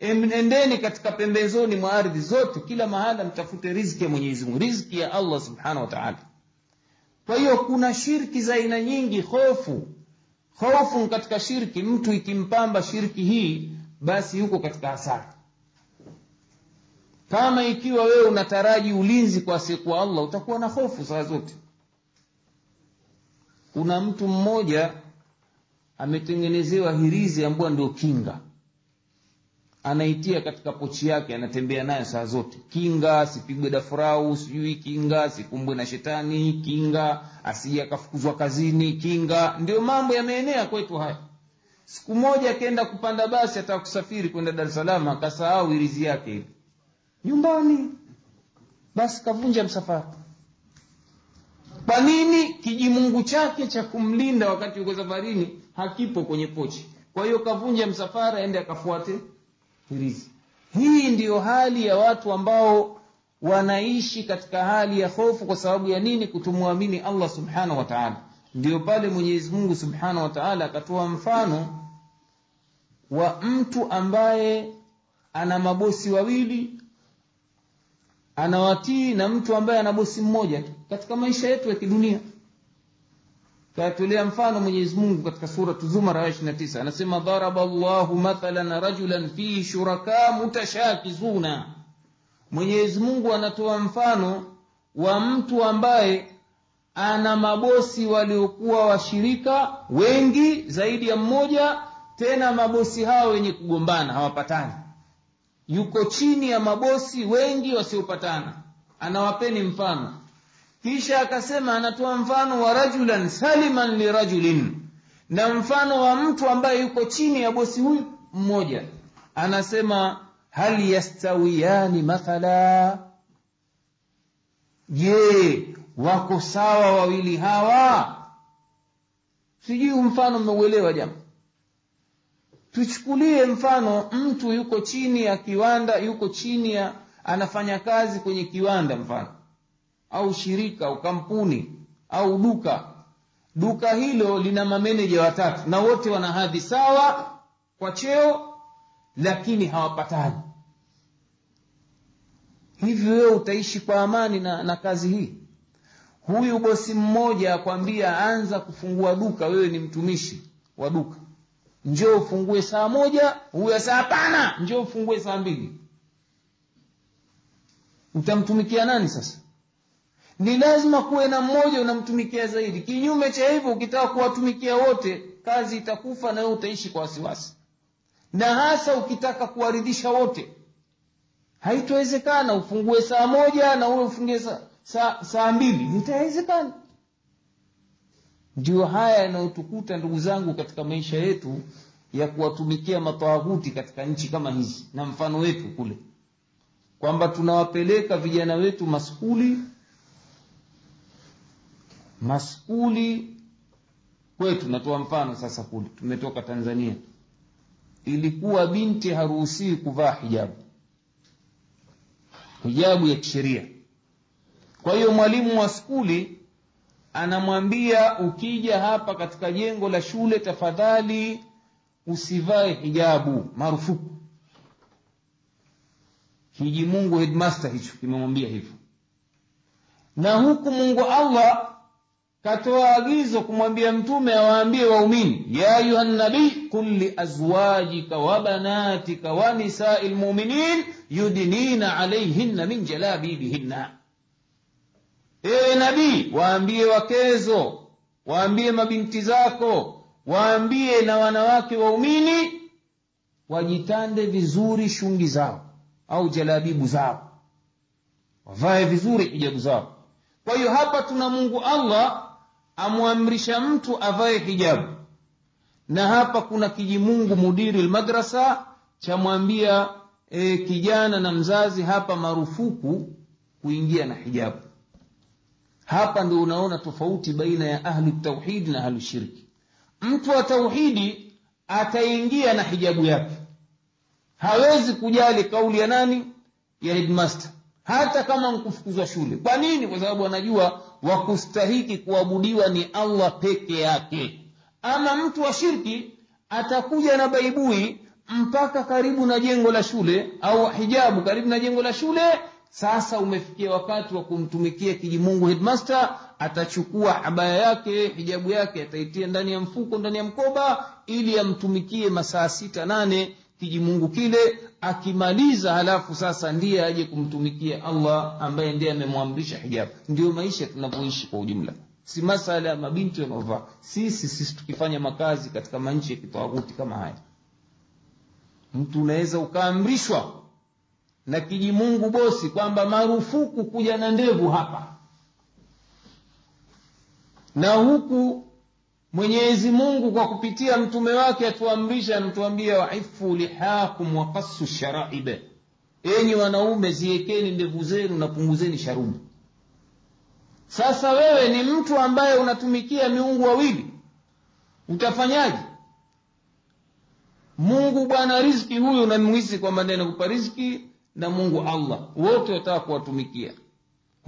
endeni katika pembezoni mwa ardhi zote kila mahala mtafute riziki ya mwenyezi mungu riziki ya allah subhanahu wa taala kwa hiyo kuna shirki za aina nyingi hofu. Hofu katika shirki mtu ikimpamba shirki hii basi yuko katika hasara. Kama ikiwa wewe unataraji ulinzi kwa asiyekuwa allah utakuwa na hofu saa zote. Kuna mtu mmoja ametengenezewa hirizi ambayo ndio kinga anaitia katika pochi yake anatembea nayo saa zote. Kinga asipigwe dafurau sijui kinga asikumbwe na shetani kinga asije akafukuzwa kazini kinga. Ndio mambo yameenea kwetu haya. Siku moja akaenda kupanda basi ataka kusafiri kwenda dar salaam akasahau irizi yake nyumbani. Basi kavunja msafara. Kwa nini kijimungu chake cha kumlinda wakati uko safarini hakipo kwenye pochi? Kwa hiyo kavunja msafara ende akafuate hirizi. Hii ndiyo hali ya watu ambao wanaishi katika hali ya hofu kwa sababu ya nini? Kutumwamini allah subhanahu wa taala. Ndiyo pale mwenyezi mungu subhanahu wa akatoa mfano wa mtu ambaye ana mabosi wawili anawatii na mtu ambaye ana bosi mmoja tu katika maisha yetu ya kidunia kayatolea mfano mwenyezi mungu katika suratu zumar aya 29 anasema daraba llahu mathalan rajulan fihi shuraka mutashakizuna. Mwenyezi mungu anatoa mfano wa mtu ambaye ana mabosi waliokuwa washirika wengi zaidi ya mmoja tena mabosi hao wenye kugombana hawapatani. Yuko chini ya mabosi wengi wasiopatana. Anawapeni mfano kisha akasema anatoa mfano wa rajulan saliman lirajulin na mfano wa mtu ambaye yuko chini ya bosi huyu mmoja. Anasema hal yastawiyani mathala? Je wako sawa wawili hawa? Sijui mfano mmeuelewa jama tuchukulie mfano mtu yuko chini ya kiwanda yuko chini ya anafanya kazi kwenye kiwanda mfano au shirika au kampuni au duka. Duka hilo lina mameneja watatu na wote wana hadhi sawa kwa cheo lakini hawapatani. Hivi wewe utaishi kwa amani na, na kazi hii. Huyu bosi mmoja akwambia anza kufungua duka wewe ni mtumishi wa duka. Njoo ufungue saa moja huyo saa hapana njoo ufungue saa mbili. Utamtumikia nani sasa ni lazima kuwe na mmoja unamtumikia zaidi. Kinyume cha hivyo ukitaka kuwatumikia wote kazi itakufa na wewe utaishi kwa wasiwasi. Na hasa ukitaka kuwaridhisha wote. Haitowezekana ufungue saa moja na uwe ufungie saa, saa, saa mbili. Itawezekana. Ndio haya yanayotukuta ndugu zangu katika maisha yetu ya kuwatumikia matawaghuti katika nchi kama hizi na mfano wetu kule. Kwamba tunawapeleka vijana wetu maskuli maskuli kwetu natoa mfano sasa kule tumetoka tanzania. Ilikuwa binti haruhusiwi kuvaa hijabu. Hijabu ya kisheria. Kwa hiyo mwalimu wa skuli anamwambia ukija hapa katika jengo la shule tafadhali usivae hijabu marufuku. Kiji mungu headmaster hicho kimemwambia hivyo. Na huku mungu allah katoa agizo kumwambia mtume awaambie waumini ya ayuha nabii qul liazwajika wa banatika nisai lmuminin yudnina alaihinna min jalabibihinna. Ewe nabii waambie wakezo waambie mabinti zako waambie na wanawake waumini wajitande vizuri shungi zao au jalabibu zao. Wavae vizuri hijabu zao. Kwa hiyo hapa tuna mungu allah amwamrisha mtu avae hijabu. Na hapa kuna kijimungu mudiri lmadrasa chamwambia e, kijana na mzazi hapa marufuku kuingia na hijabu. Hapa ndio unaona tofauti baina ya ahlu tauhidi na ahlu shirki mtu wa tauhidi ataingia na hijabu yake. Hawezi kujali kauli ya nani? Ya headmaster. Hata kama nkufukuzwa shule. Kwa nini? Kwa sababu anajua wakustahiki kuabudiwa ni allah peke yake. Ama mtu wa shirki atakuja na baibui mpaka karibu na jengo la shule au hijabu karibu na jengo la shule. Sasa umefikia wakati wa kumtumikia kijimungu headmaster atachukua abaya yake hijabu yake ataitia ndani ya mfuko ndani ya mkoba ili amtumikie masaa sita nane kijimungu kile akimaliza halafu sasa ndiye aje kumtumikia allah ambaye ndiye amemwamrisha hijabu. Ndio maisha tunavyoishi kwa ujumla. Si masala ya mabinti wanaovaa. Sisi sisi tukifanya makazi katika manchi ya kitawaghuti kama haya. Mtu unaweza ukaamrishwa na kijimungu bosi kwamba marufuku kuja na ndevu hapa. Na huku mwenyezi mungu kwa kupitia mtume wake atuamrisha anatuambia waifu lihakum waqassu sharaibe enyi wanaume ziekeni ndevu zenu na punguzeni sharubu. Sasa wewe ni mtu ambaye unatumikia miungu wawili. Utafanyaje? Mungu bwana riziki huyu unamwisi kwamba ndiye anakupa riziki na mungu allah. Wote wataka kuwatumikia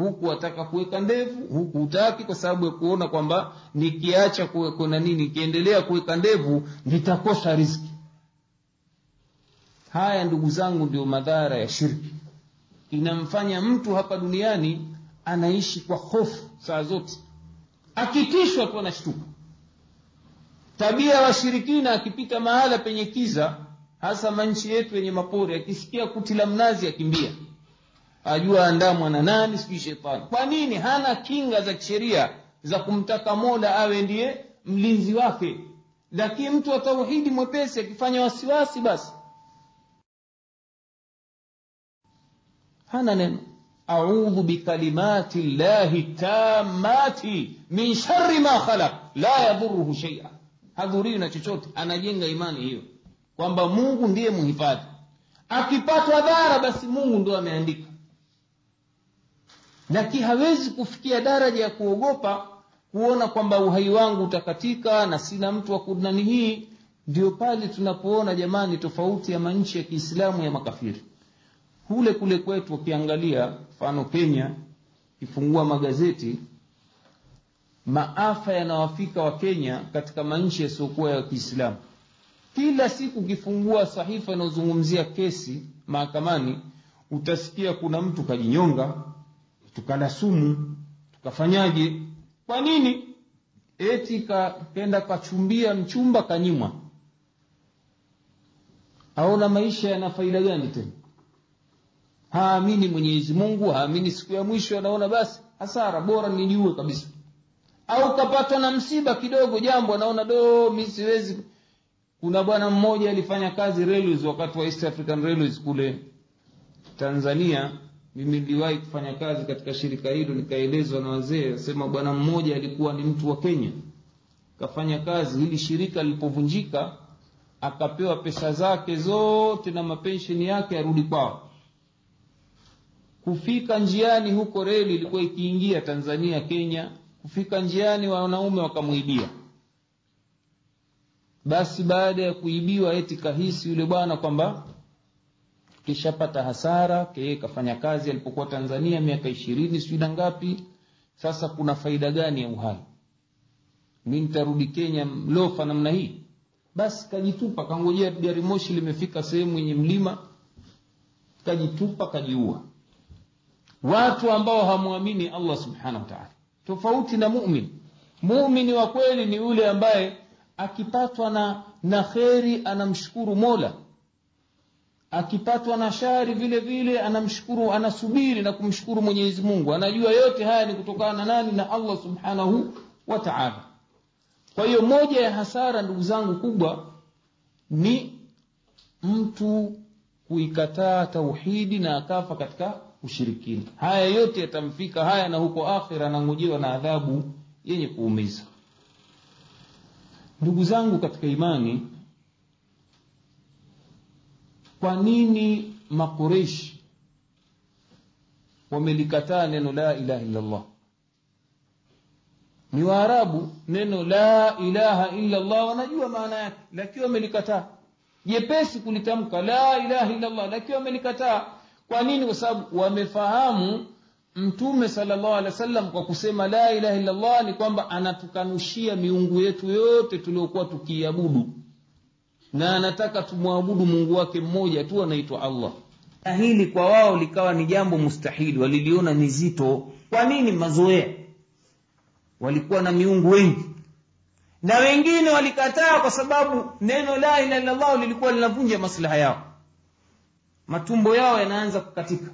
huku wataka kuweka ndevu huku hutaki kwa sababu ya kuona kwamba nikiacha kuna nini nikiendelea kuweka ndevu nitakosa riski haya ndugu zangu ndio madhara ya shirki. Inamfanya mtu hapa duniani anaishi kwa hofu saa zote. Akitishwa tu anashtuka. Tabia ya washirikina akipita mahala penye kiza hasa manchi yetu yenye mapori akisikia kuti la mnazi akimbia ajua andamwa na nani sijui shetani. Kwa nini? Hana kinga za kisheria za kumtaka mola awe ndiye mlinzi wake. Lakini mtu wa tauhidi mwepesi akifanya wasiwasi basi. Hana neno. Audhu bikalimati llahi tamati min shari ma khalaq. La yadhuruhu sheia hadhurii na chochote. Anajenga imani hiyo. Kwamba mungu ndiye muhifadhi. Akipatwa dhara basi mungu ndo ameandika lakini hawezi kufikia daraja ya kuogopa kuona kwamba uhai wangu utakatika na sina mtu wa kunani hii ndio pale tunapoona jamani tofauti ya manchi ya kiislamu ya makafiri. Kule kule kwetu ukiangalia mfano kenya kifungua magazeti maafa yanawafika wa kenya katika manchi yasiokuwa ya kiislamu. Kila siku ukifungua sahifa inayozungumzia kesi mahakamani utasikia kuna mtu kajinyonga tukala sumu tukafanyaje? Kwa nini? Eti kenda kachumbia mchumba kanyimwa. Aona maisha yana faida gani tena? Haamini mwenyezi mungu haamini siku ya mwisho anaona basi hasara bora nijue kabisa. Au kapatwa na msiba kidogo jambo anaona do mi siwezi. Kuna bwana mmoja alifanya kazi railways wakati wa east african railways kule tanzania mimi niliwahi kufanya kazi katika shirika hilo nikaelezwa na wazee asema bwana mmoja alikuwa ni mtu wa kenya. Kafanya kazi hili shirika lilipovunjika akapewa pesa zake zote na mapensheni yake arudi kwao. Kufika njiani huko reli ilikuwa ikiingia tanzania kenya. Kufika njiani wanaume wakamwibia. Basi baada ya kuibiwa eti kahisi yule bwana kwamba kishapata hasara kee kafanya kazi alipokuwa tanzania miaka ishirini sijui na ngapi. Sasa kuna faida gani ya uhai? Mi nitarudi kenya mlofa namna hii? Basi kajitupa kangojea gari moshi limefika sehemu yenye mlima. Kajitupa kajiua. Watu ambao hamwamini allah subhanahu wataala tofauti na mumin. Mumini wa kweli ni yule ambaye akipatwa na na kheri anamshukuru mola akipatwa na shari vile vile anamshukuru anasubiri na kumshukuru mwenyezi mungu. Anajua yote haya ni kutokana na nani? Na allah subhanahu wa taala. Kwa hiyo moja ya hasara ndugu zangu kubwa ni mtu kuikataa tauhidi na akafa katika ushirikina. Haya yote yatamfika haya na huko akhira anangojewa na adhabu yenye kuumiza. Ndugu zangu katika imani kwa nini makureishi wamelikataa neno la ilaha illallah? Ni waarabu neno la ilaha illallah wanajua maana yake lakini wamelikataa. Jepesi kulitamka la ilaha illallah lakini wamelikataa. Kwa nini? Kwa sababu wamefahamu mtume salllah alehi wa sallam kwa kusema la ilaha illallah ni kwamba anatukanushia miungu yetu yote tuliokuwa tukiiabudu na anataka tumwabudu mungu wake mmoja tu anaitwa allah. Na hili kwa wao likawa ni jambo mustahili waliliona ni zito. Kwa nini? Mazoea. Walikuwa na miungu wengi. Na wengine walikataa kwa sababu neno la ilaha illallah lilikuwa linavunja maslaha yao. Matumbo yao yanaanza kukatika.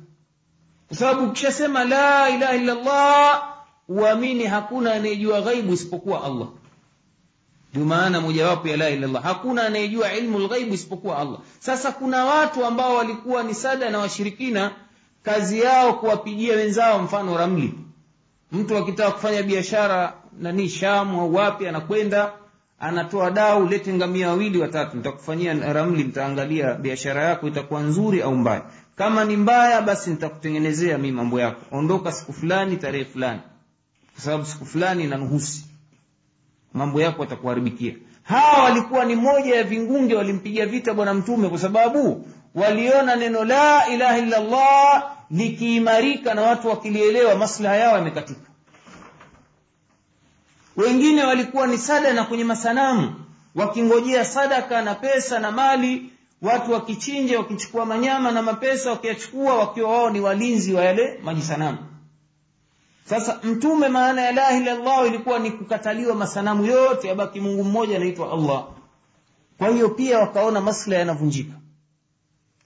Kwa sababu ukishasema la ilaha illallah uamini hakuna anayejua ghaibu isipokuwa allah ndio maana mojawapo ya la ilallah hakuna anayejua ilmu lghaibu isipokuwa allah. Sasa kuna watu ambao walikuwa ni sada na washirikina kazi yao kuwapigia wenzao mfano ramli. Mtu akitaka kufanya biashara nani shamu au wapi anakwenda anatoa dau lete ngamia wawili watatu. Nitakufanyia ramli nitaangalia biashara yako itakuwa nzuri au mbaya. Kama ni mbaya basi nitakutengenezea mi mambo yako. Ondoka siku fulani tarehe fulani. Kwa sababu siku fulani inanuhusi mambo yako atakuharibikia hawa walikuwa ni moja ya vingunge walimpiga vita bwana mtume kwa sababu waliona neno la ilaha illallah likiimarika na watu wakilielewa maslaha yao yamekatika. Wengine walikuwa ni sada na kwenye masanamu wakingojea sadaka na pesa na mali watu wakichinja wakichukua manyama na mapesa wakiyachukua wakiwa wao ni walinzi wa yale majisanamu sasa mtume maana ya la ilaha illallah ilikuwa ni kukataliwa masanamu yote yabaki mungu mmoja anaitwa allah. Kwa hiyo pia wakaona maslahi yanavunjika.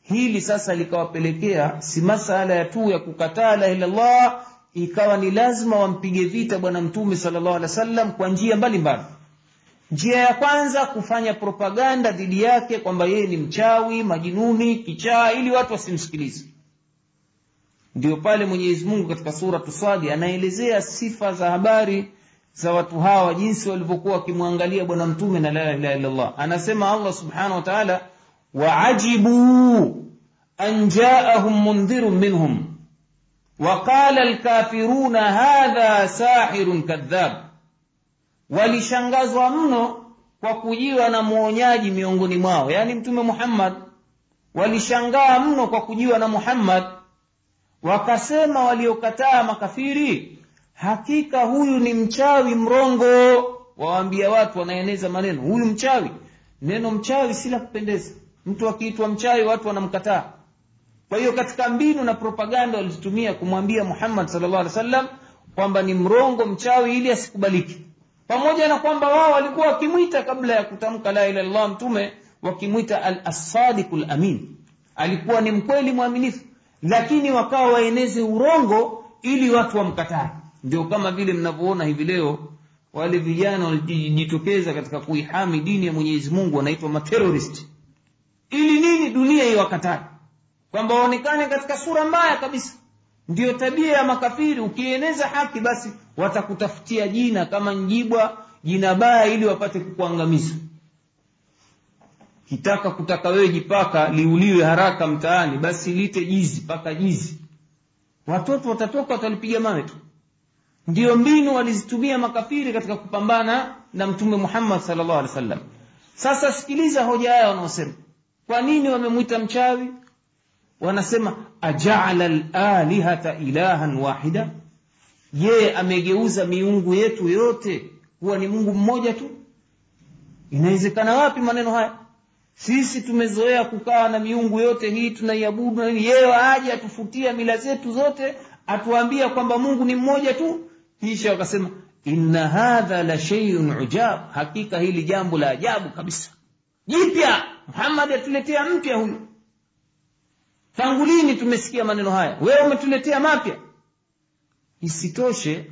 Hili sasa likawapelekea si masala ya tu ya kukataa la ilallah ikawa ni lazima wampige vita bwana mtume sallallahu alaihi wasallam kwa njia mbalimbali. Njia ya kwanza kufanya propaganda dhidi yake kwamba yeye ni mchawi majinuni kichaa ili watu wasimsikilize ndio pale mwenyezi mungu katika suratu swadi anaelezea sifa za habari za watu hawa jinsi walivyokuwa wakimwangalia bwana mtume na la ilaha illallah anasema allah subhanahu wa taala waajibuu an jaahum mundhirun minhum وقال الكافرون هذا ساحر كذاب walishangazwa mno kwa kujiwa na mwonyaji miongoni mwao yaani mtume muhammad walishangaa mno kwa kujiwa na muhammad wakasema waliokataa makafiri hakika huyu ni mchawi mrongo. Wawaambia watu wanaeneza maneno huyu mchawi neno mchawi si la kupendeza. Mtu akiitwa mchawi watu wanamkataa. Kwa hiyo katika mbinu na propaganda walizitumia kumwambia muhammad salllah alih wasallam kwamba ni mrongo mchawi ili asikubaliki. Pamoja na kwamba wao walikuwa wakimwita kabla ya kutamka la ilaha illallah mtume wakimwita al-sadiqu al-amin alikuwa ni mkweli mwaminifu lakini wakawa waeneze urongo ili watu wamkatae ndio kama vile mnavyoona hivi leo wale vijana walijitokeza katika kuihami dini ya mwenyezi mungu wanaitwa materorist ili nini? Dunia iwakatae. Kwamba waonekane katika sura mbaya kabisa. Ndiyo tabia ya makafiri ukieneza haki basi watakutafutia jina kama njibwa jina baya ili wapate kukuangamiza kitaka kutaka wewe jipaka liuliwe haraka mtaani basi lite jizi paka jizi watoto watatoka watalipiga mawe tu. Ndio mbinu walizitumia makafiri katika kupambana na mtume muhammad sallallahu alaihi wasallam. Sasa sikiliza hoja yao wanaosema. Kwa nini wamemwita mchawi? Wanasema ajaala lalihata ilahan wahida. Je amegeuza miungu yetu yote kuwa ni mungu mmoja tu? Inawezekana wapi maneno haya sisi tumezoea kukaa na miungu yote hii tunaiabudu yeye aje atufutia mila zetu zote atuambia kwamba mungu ni mmoja tu. Kisha wakasema inna hadha la sheiun ujab. Hakika hili jambo la ajabu kabisa. Jipya! Muhammad atuletea mpya huyu. Tangu lini tumesikia maneno haya? Wewe umetuletea mapya. Isitoshe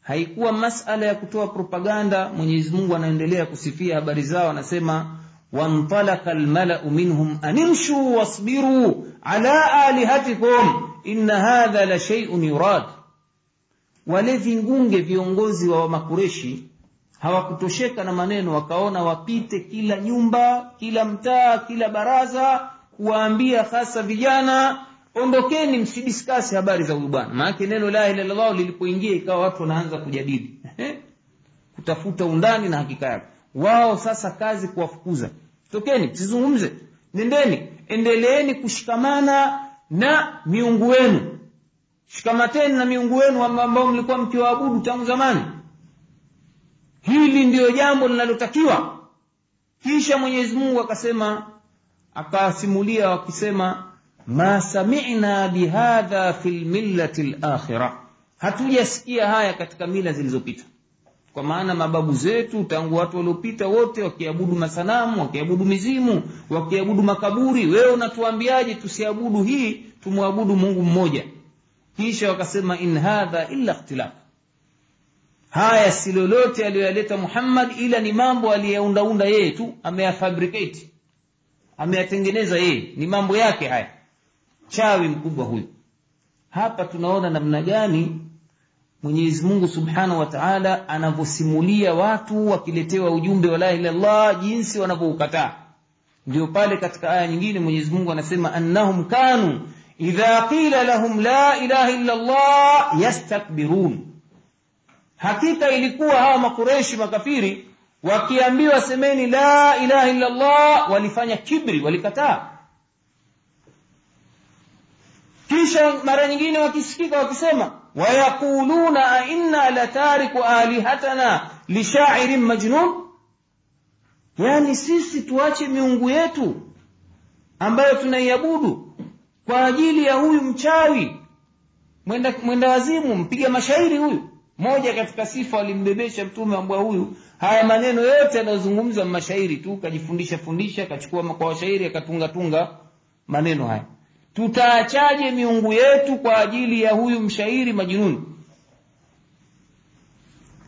haikuwa masala ya kutoa propaganda. Mwenyezi mungu anaendelea kusifia habari zao anasema wantalaka الملأ minhum أن wasbiruu واصبروا على آلهتكم إن la لشيء yurad wale vingunge viongozi wa makureshi hawakutosheka na maneno wakaona wapite kila nyumba kila mtaa kila baraza kuwaambia hasa vijana ondokeni msidiskasi habari za huyu bwana. Maanake neno la ilaha illallah lilipoingia ikawa watu wanaanza kujadili. Kutafuta undani na hakika yake. Wao sasa kazi kuwafukuza tokeni zizungumze nendeni endeleeni kushikamana na miungu wenu shikamateni na miungu wenu ambao mlikuwa mkiwaabudu tangu zamani. Hili ndiyo jambo linalotakiwa. Kisha mwenyezi mungu akasema akasimulia wakisema ma samina bihadha fi lmillati lakhira. Hatujasikia haya katika mila zilizopita kwa maana mababu zetu tangu watu waliopita wote wakiabudu masanamu wakiabudu mizimu wakiabudu makaburi wewe unatuambiaje tusiabudu hii tumwabudu mungu mmoja? Kisha wakasema in hadha illa ikhtilaf. Haya si lolote aliyoyaleta muhammad ila ni mambo aliyeundaunda yeye tu ameyafabricate ameyatengeneza yeye. Ni mambo yake haya. Chawi mkubwa huyu. Hapa tunaona namna gani mwenyezi mungu subhanahu wataala anavyosimulia watu wakiletewa ujumbe wa la ilallah jinsi wanavyoukataa. Ndio pale katika aya nyingine mwenyezi mungu anasema annahum kanu idha qila lahum la ilaha illa llah yastakbirun. Hakika ilikuwa hawa makureshi makafiri wakiambiwa semeni la ilaha illa llah walifanya kibri walikataa. Kisha mara nyingine wakisikika wakisema wayaquluna أئنا latariku آلهتنا lishairin majnun yaani sisi tuache miungu yetu ambayo tunaiabudu kwa ajili ya huyu mchawi mwenda, mwenda wazimu mpiga mashairi huyu. Moja katika sifa walimbebesha mtume ambwa huyu haya maneno yote yanayozungumzwa mashairi tu kajifundisha fundisha kachukua kwa washairi akatungatunga maneno haya tutaachaje miungu yetu kwa ajili ya huyu mshairi majununi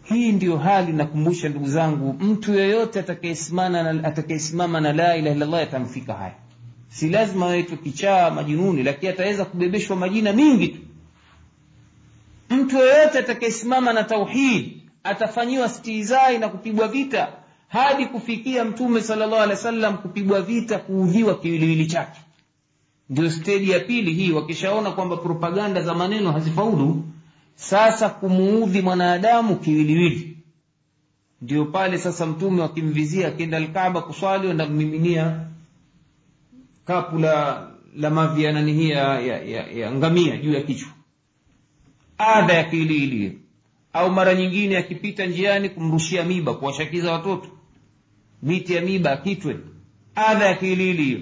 hii ndiyo hali nakumbusha ndugu zangu mtu yeyote atakayesimama na la ilaha illallah yatamfika haya si lazima aitwe kichaa majununi lakini ataweza kubebeshwa majina mingi tu. Mtu yeyote atakayesimama na tauhid atafanyiwa stizai na kupigwa vita hadi kufikia mtume sala llahu alehi wa sallam kupigwa vita kuudhiwa kiwiliwili chake ndio steji ya pili hii wakishaona kwamba propaganda za maneno hazifaulu sasa kumuudhi mwanadamu kiwiliwili. Ndio pale sasa mtume wakimvizia akienda alkaaba kuswali wanamiminia kapu la la mavi ya nani hii ya, ya, ya, ya ngamia juu ya kichwa. Adha ya kiwiliwili. Au mara nyingine akipita njiani kumrushia miba kuwashakiza watoto. Miti ya miba akitwe. Adha ya kiwiliwili. hiyo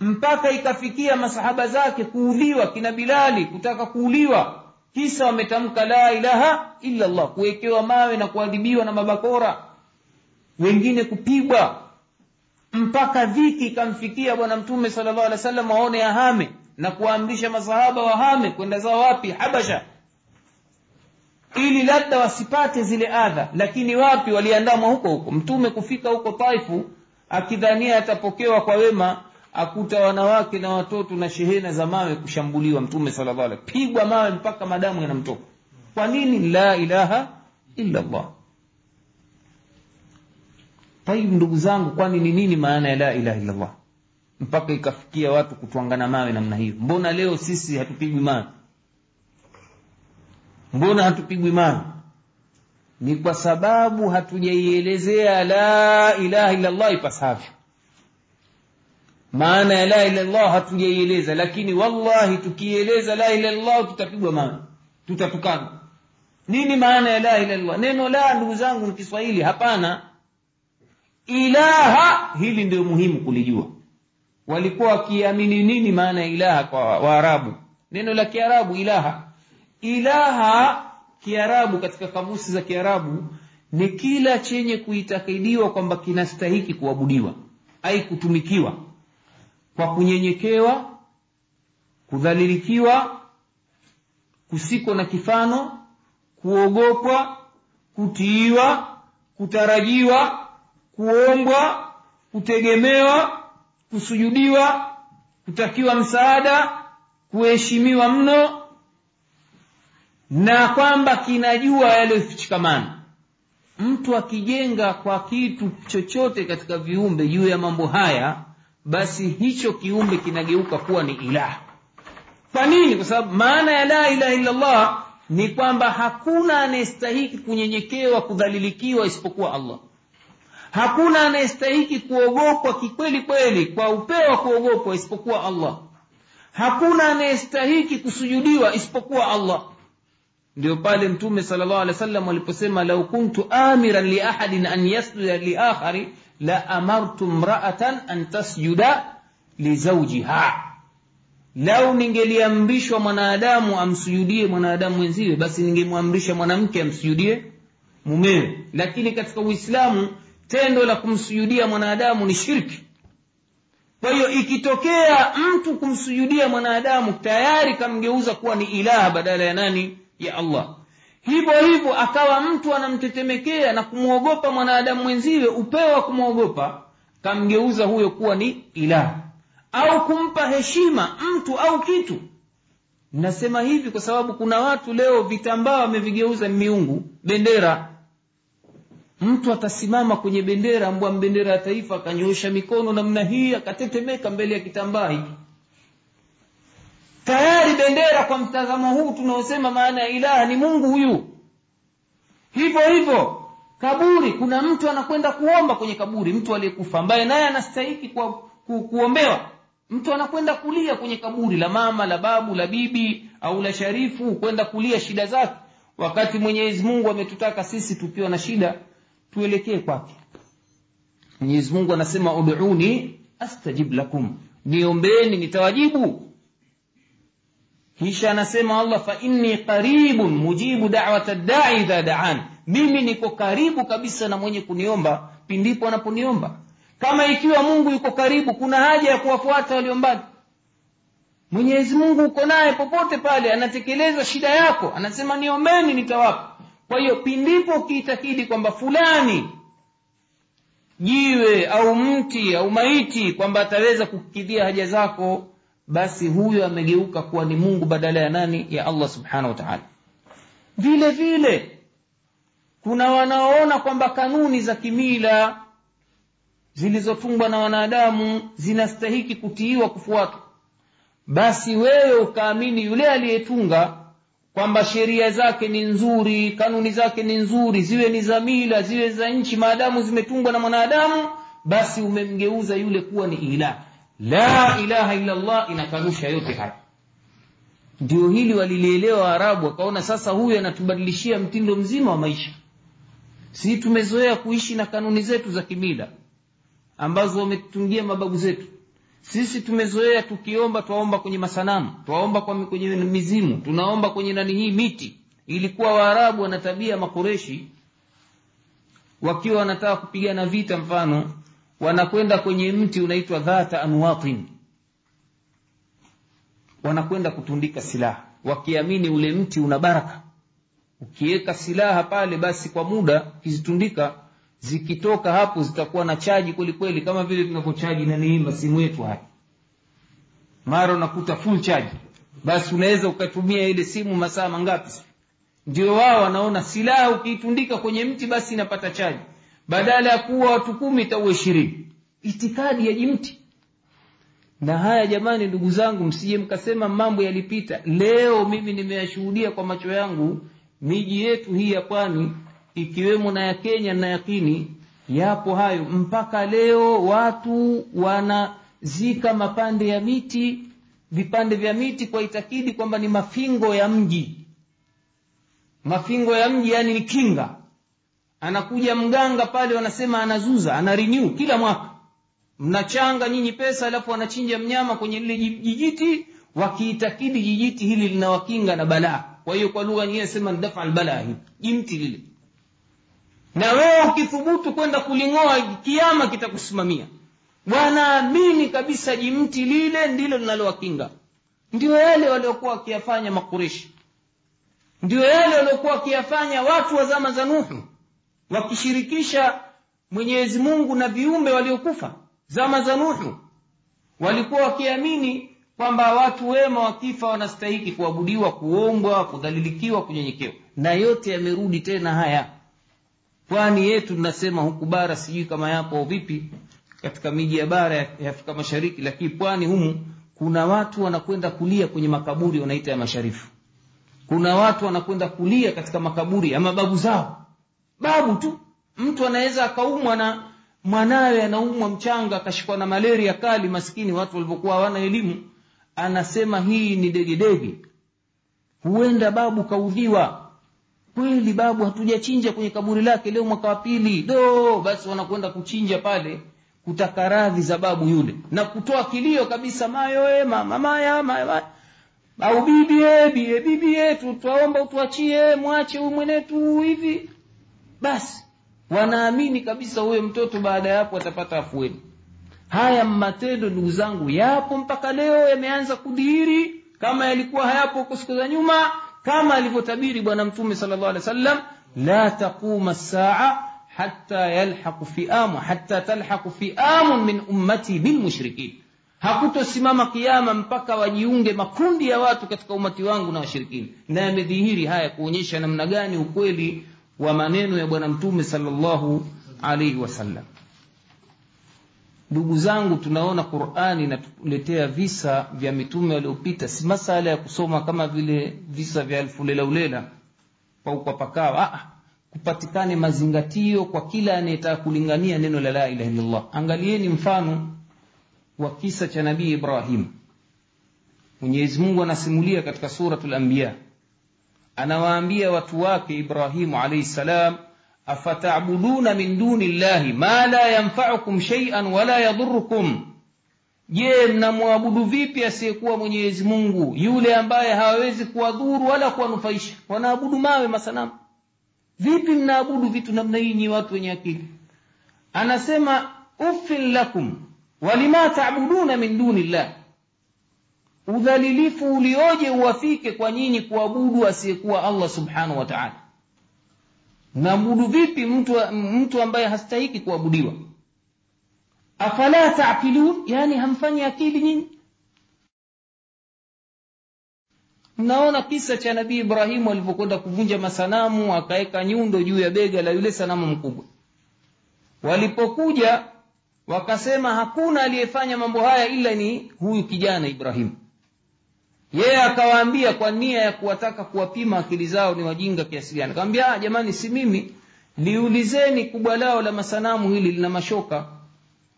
mpaka ikafikia masahaba zake kuudhiwa kina bilali kutaka kuuliwa. Kisa wametamka la ilaha illa allah kuwekewa mawe na kuadhibiwa na mabakora wengine kupigwa. Mpaka dhiki ikamfikia bwana mtume sallallahu alaihi wasallam waone ahame na kuwaamrisha masahaba wahame kwenda zao wapi? Habasha. Ili labda wasipate zile adha lakini wapi waliandamwa huko huko. Mtume kufika huko taifu akidhania atapokewa kwa wema akuta wanawake na watoto na shehena za mawe kushambuliwa mtume salllah alaihi pigwa mawe mpaka madamu yanamtoka kwa nini? La ilaha illa tayib ndugu zangu kwani ni nini maana ya la ilaha illallah mpaka ikafikia watu kutwangana mawe namna hiyo. Mbona leo sisi hatupigwi mawe? Mbona hatupigwi mawe? Ni kwa sababu hatujaielezea la ilaha illallah ipasavyo maana ya la ilallah hatujaieleza lakini wallahi tukieleza la ilallah tutapigwa mawe tutatukana. Nini maana ya la ilallah neno la ndugu zangu ni kiswahili hapana. Ilaha hili ndio muhimu kulijua. Walikuwa wakiamini nini maana ya ilaha kwa waarabu? Neno la kiarabu ilaha. Ilaha kiarabu katika kamusi za kiarabu ni kila chenye kuitakidiwa kwamba kinastahiki kuabudiwa ai kutumikiwa kwa kunyenyekewa kudhalilikiwa kusiko na kifano kuogopwa kutiiwa kutarajiwa kuombwa kutegemewa kusujudiwa kutakiwa msaada kuheshimiwa mno na kwamba kinajua yaliyoshikamana mtu akijenga kwa kitu chochote katika viumbe juu ya mambo haya basi hicho kiumbe kinageuka kuwa ni ilah. Kwa nini? Kwa sababu maana ya la ilaha illallah ni kwamba hakuna anayestahiki kunyenyekewa kudhalilikiwa isipokuwa allah. Hakuna anayestahiki kuogopwa kikweli kweli kwa upeo wa kuogopwa isipokuwa allah. Hakuna anayestahiki kusujudiwa isipokuwa allah. Ndio pale mtume sala llahu alehi wa sallam aliposema lau kuntu amiran liahadin an yasjuda liakhari la amartu mraatan an tasjuda lizaujiha lau ningeliamrishwa mwanadamu amsujudie mwanadamu mwenziwe basi ningemwamrisha mwanamke amsujudie mumewe. Lakini katika uislamu tendo la kumsujudia mwanadamu ni shirki. Kwa hiyo ikitokea mtu kumsujudia mwanadamu tayari kamgeuza kuwa ni ilaha badala ya nani? Ya allah hivyo hivyo akawa mtu anamtetemekea na kumwogopa mwanadamu mwenziwe upeo wa kumwogopa kamgeuza huyo kuwa ni ilah. Au kumpa heshima mtu au kitu. Nasema hivi kwa sababu kuna watu leo vitambaa wamevigeuza miungu bendera. Mtu atasimama kwenye bendera mbwa bendera ya taifa akanyoosha mikono namna hii akatetemeka mbele ya kitambaa hiki tayari bendera kwa mtazamo huu tunaosema maana ya ilaha ni mungu huyu. Hivyo hivyo kaburi kuna mtu anakwenda kuomba kwenye kaburi. Mtu aliyekufa ambaye naye anastahiki ku, ku, kuombewa. Mtu anakwenda kulia kwenye kaburi la mama la babu la bibi au la sharifu kwenda kulia shida zake. Wakati mwenyezi mungu ametutaka sisi tukiwa na shida tuelekee kwake. Mwenyezi mungu anasema uduni astajib lakum. Niombeeni nitawajibu kisha anasema allah fa inni qaribun mujibu dawata dai idha daan. Mimi niko karibu kabisa na mwenye kuniomba pindipo anaponiomba. Kama ikiwa mungu yuko karibu kuna haja ya kuwafuata walio mbali. Mwenyezi mungu uko naye popote pale anatekeleza shida yako. Anasema niombeni nitawapa. Kwa hiyo pindipo ukiitakidi kwamba fulani jiwe au mti au maiti kwamba ataweza kukidhia haja zako basi huyo amegeuka kuwa ni mungu badala ya nani? Ya allah subhanahu wa taala. Vile vile kuna wanaoona kwamba kanuni za kimila zilizotungwa na wanadamu zinastahiki kutiiwa kufuatwa basi wewe ukaamini yule aliyetunga kwamba sheria zake ni nzuri kanuni zake ni nzuri ziwe ni za mila ziwe za nchi maadamu zimetungwa na mwanadamu basi umemgeuza yule kuwa ni ilah la ilaha illa allah inakanusha yote haya. Ndio hili walilielewa waarabu wakaona sasa huyu anatubadilishia mtindo mzima wa maisha. Si tumezoea kuishi na kanuni zetu za kimila ambazo wametungia mababu zetu. Sisi tumezoea tukiomba twaomba kwenye masanamu twaomba kwenye mizimu tunaomba kwenye nani hii miti. Ilikuwa waarabu wana tabia makureshi wakiwa wanataka kupigana vita mfano wanakwenda kwenye mti unaitwa dhata anwatin wanakwenda kutundika silaha. Wakiamini ule mti una baraka. Ukiweka silaha pale basi kwa muda ukizitundika zikitoka hapo zitakuwa na chaji kwelikweli kama vile tunavyochaji nanii masimu yetu haya mara unakuta full charge. Basi unaweza ukatumia ile simu masaa mangapi? Ndio wao wanaona silaha ukiitundika kwenye mti basi inapata chaji badala ya kuwa watu kumi itaua ishirini. Itikadi ya jimti na haya jamani ndugu zangu msije mkasema mambo yalipita. Leo mimi nimeyashuhudia kwa macho yangu miji yetu hii ya pwani ikiwemo na ya kenya na yakini yapo hayo. Mpaka leo watu wanazika mapande ya miti vipande vya miti kwa itakidi kwamba ni mafingo ya mji. Mafingo ya mji yani ni kinga anakuja mganga pale wanasema anazuza ana renew kila mwaka. Mnachanga nyinyi pesa alafu anachinja mnyama kwenye lile jijiti. Wakiitakidi jijiti hili linawakinga na balaa. Kwa hiyo kwa lugha nyingine sema dafa albalaa hii. Jimti lile. Na wewe ukithubutu kwenda kuling'oa kiama kitakusimamia. Wanaamini kabisa jimti lile ndilo linalowakinga. Ndio yale waliokuwa wakiyafanya makureshi ndio yale waliokuwa wakiyafanya watu wa zama za nuhu wakishirikisha mwenyezi mungu na viumbe waliokufa. Zama za nuhu. Walikuwa wakiamini kwamba watu wema wakifa wanastahiki kuabudiwa kuombwa kudhalilikiwa kunyenyekewa. Na yote yamerudi tena haya. Pwani yetu tunasema huku bara sijui kama yapo vipi katika miji ya bara ya afrika mashariki lakini pwani humu kuna watu wanakwenda kulia kwenye makaburi wanaita ya masharifu. Kuna watu wanakwenda kulia katika makaburi ya mababu zao babu tu. Mtu anaweza akaumwa na mwanawe anaumwa mchanga akashikwa na malaria kali maskini watu walivyokuwa hawana elimu. Anasema hii ni degedege. Huenda babu kaudhiwa. Kweli babu hatujachinja kwenye kaburi lake leo mwaka wa pili. Do basi wanakwenda kuchinja pale kutaka radhi za babu yule. Na kutoa kilio kabisa mayo mama maya au bibi bibi bibie twaomba utuachie mwache huyu mwenetu hivi basi wanaamini kabisa huyo mtoto baada ya hapo atapata afueni. Haya matendo ndugu zangu yapo mpaka leo yameanza kudhihiri. Kama yalikuwa hayapo huko siku za nyuma kama alivyotabiri bwana mtume sala llahu alih wa sallam la taquma saa hata yalhaqu fiamu hata talhaqu fiamun min ummati bilmushrikin hakutosimama kiama mpaka wajiunge makundi ya watu katika umati wangu na washirikini. Na yamedhihiri haya kuonyesha namna gani ukweli wa maneno ya bwana mtume sallallahu alaihi wasallam ndugu zangu tunaona qurani inatuletea visa vya mitume waliopita si masala ya kusoma kama vile visa vya elfu lelaulela paukwa pakawa. Ah, kupatikane mazingatio kwa kila anayetaka kulingania neno la la ilaha illallah. Angalieni mfano wa kisa cha nabii ibrahim. Mwenyezi mungu anasimulia katika suratu lambiya anawaambia watu wake ibrahimu alaihi salam afatabuduna min duni llahi ma la yanfaukum sheian wala yadhurukum je mnamwabudu vipi asiyekuwa mwenyezi mungu yule ambaye hawawezi kuwadhuru wala kuwanufaisha? Wanaabudu mawe masanamu. Vipi mnaabudu vitu namna hii nyi watu wenye akili? Anasema uffin lakum walima tabuduna min duni llah udhalilifu ulioje uwafike kwa nyinyi kuabudu asiyekuwa allah subhanahu wa taala? Mnaabudu vipi mtu, mtu ambaye hastahiki kuabudiwa? Afala taqilun yani hamfanyi akili nyinyi? Mnaona kisa cha nabii ibrahimu alivyokwenda kuvunja masanamu akaweka nyundo juu ya bega la yule sanamu mkubwa. Walipokuja wakasema hakuna aliyefanya mambo haya ila ni huyu kijana ibrahimu yeye akawaambia kwa nia ya kuwataka kuwapima akili zao ni wajinga kiasi gani. Akawambia jamani si mimi. Liulizeni kubwa lao la masanamu hili lina mashoka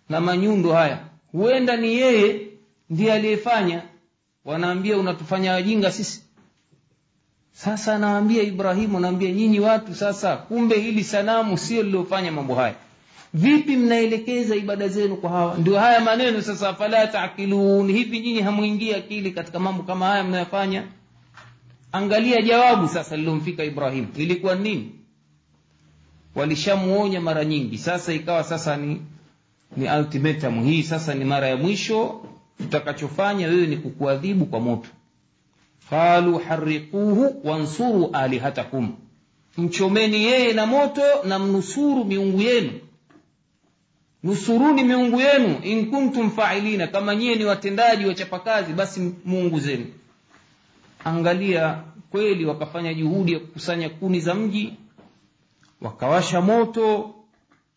na manyundo haya. Huenda ni yeye ndiye aliyefanya. Wanaambia unatufanya wajinga sisi? Sasa anawaambia ibrahimu anaambia nyinyi watu sasa kumbe hili sanamu sio liliofanya mambo haya vipi mnaelekeza ibada zenu kwa hawa? Ndio haya maneno sasa fala taqilun. Hivi nyinyi hamwingii akili katika mambo kama haya mnayofanya? Angalia jawabu sasa lilomfika ibrahim. Ilikuwa nini? Walishamuonya mara nyingi. Sasa ikawa sasa ni ni ultimatum. Hii sasa ni mara ya mwisho. Tutakachofanya wewe ni kukuadhibu kwa moto. Qalu hariquhu wansuru alihatakum. Mchomeni yeye na moto na mnusuru miungu yenu nusuruni miungu yenu in kuntum failina kama nyie ni watendaji wachapakazi basi muungu zenu. Angalia kweli wakafanya juhudi ya kukusanya kuni za mji wakawasha moto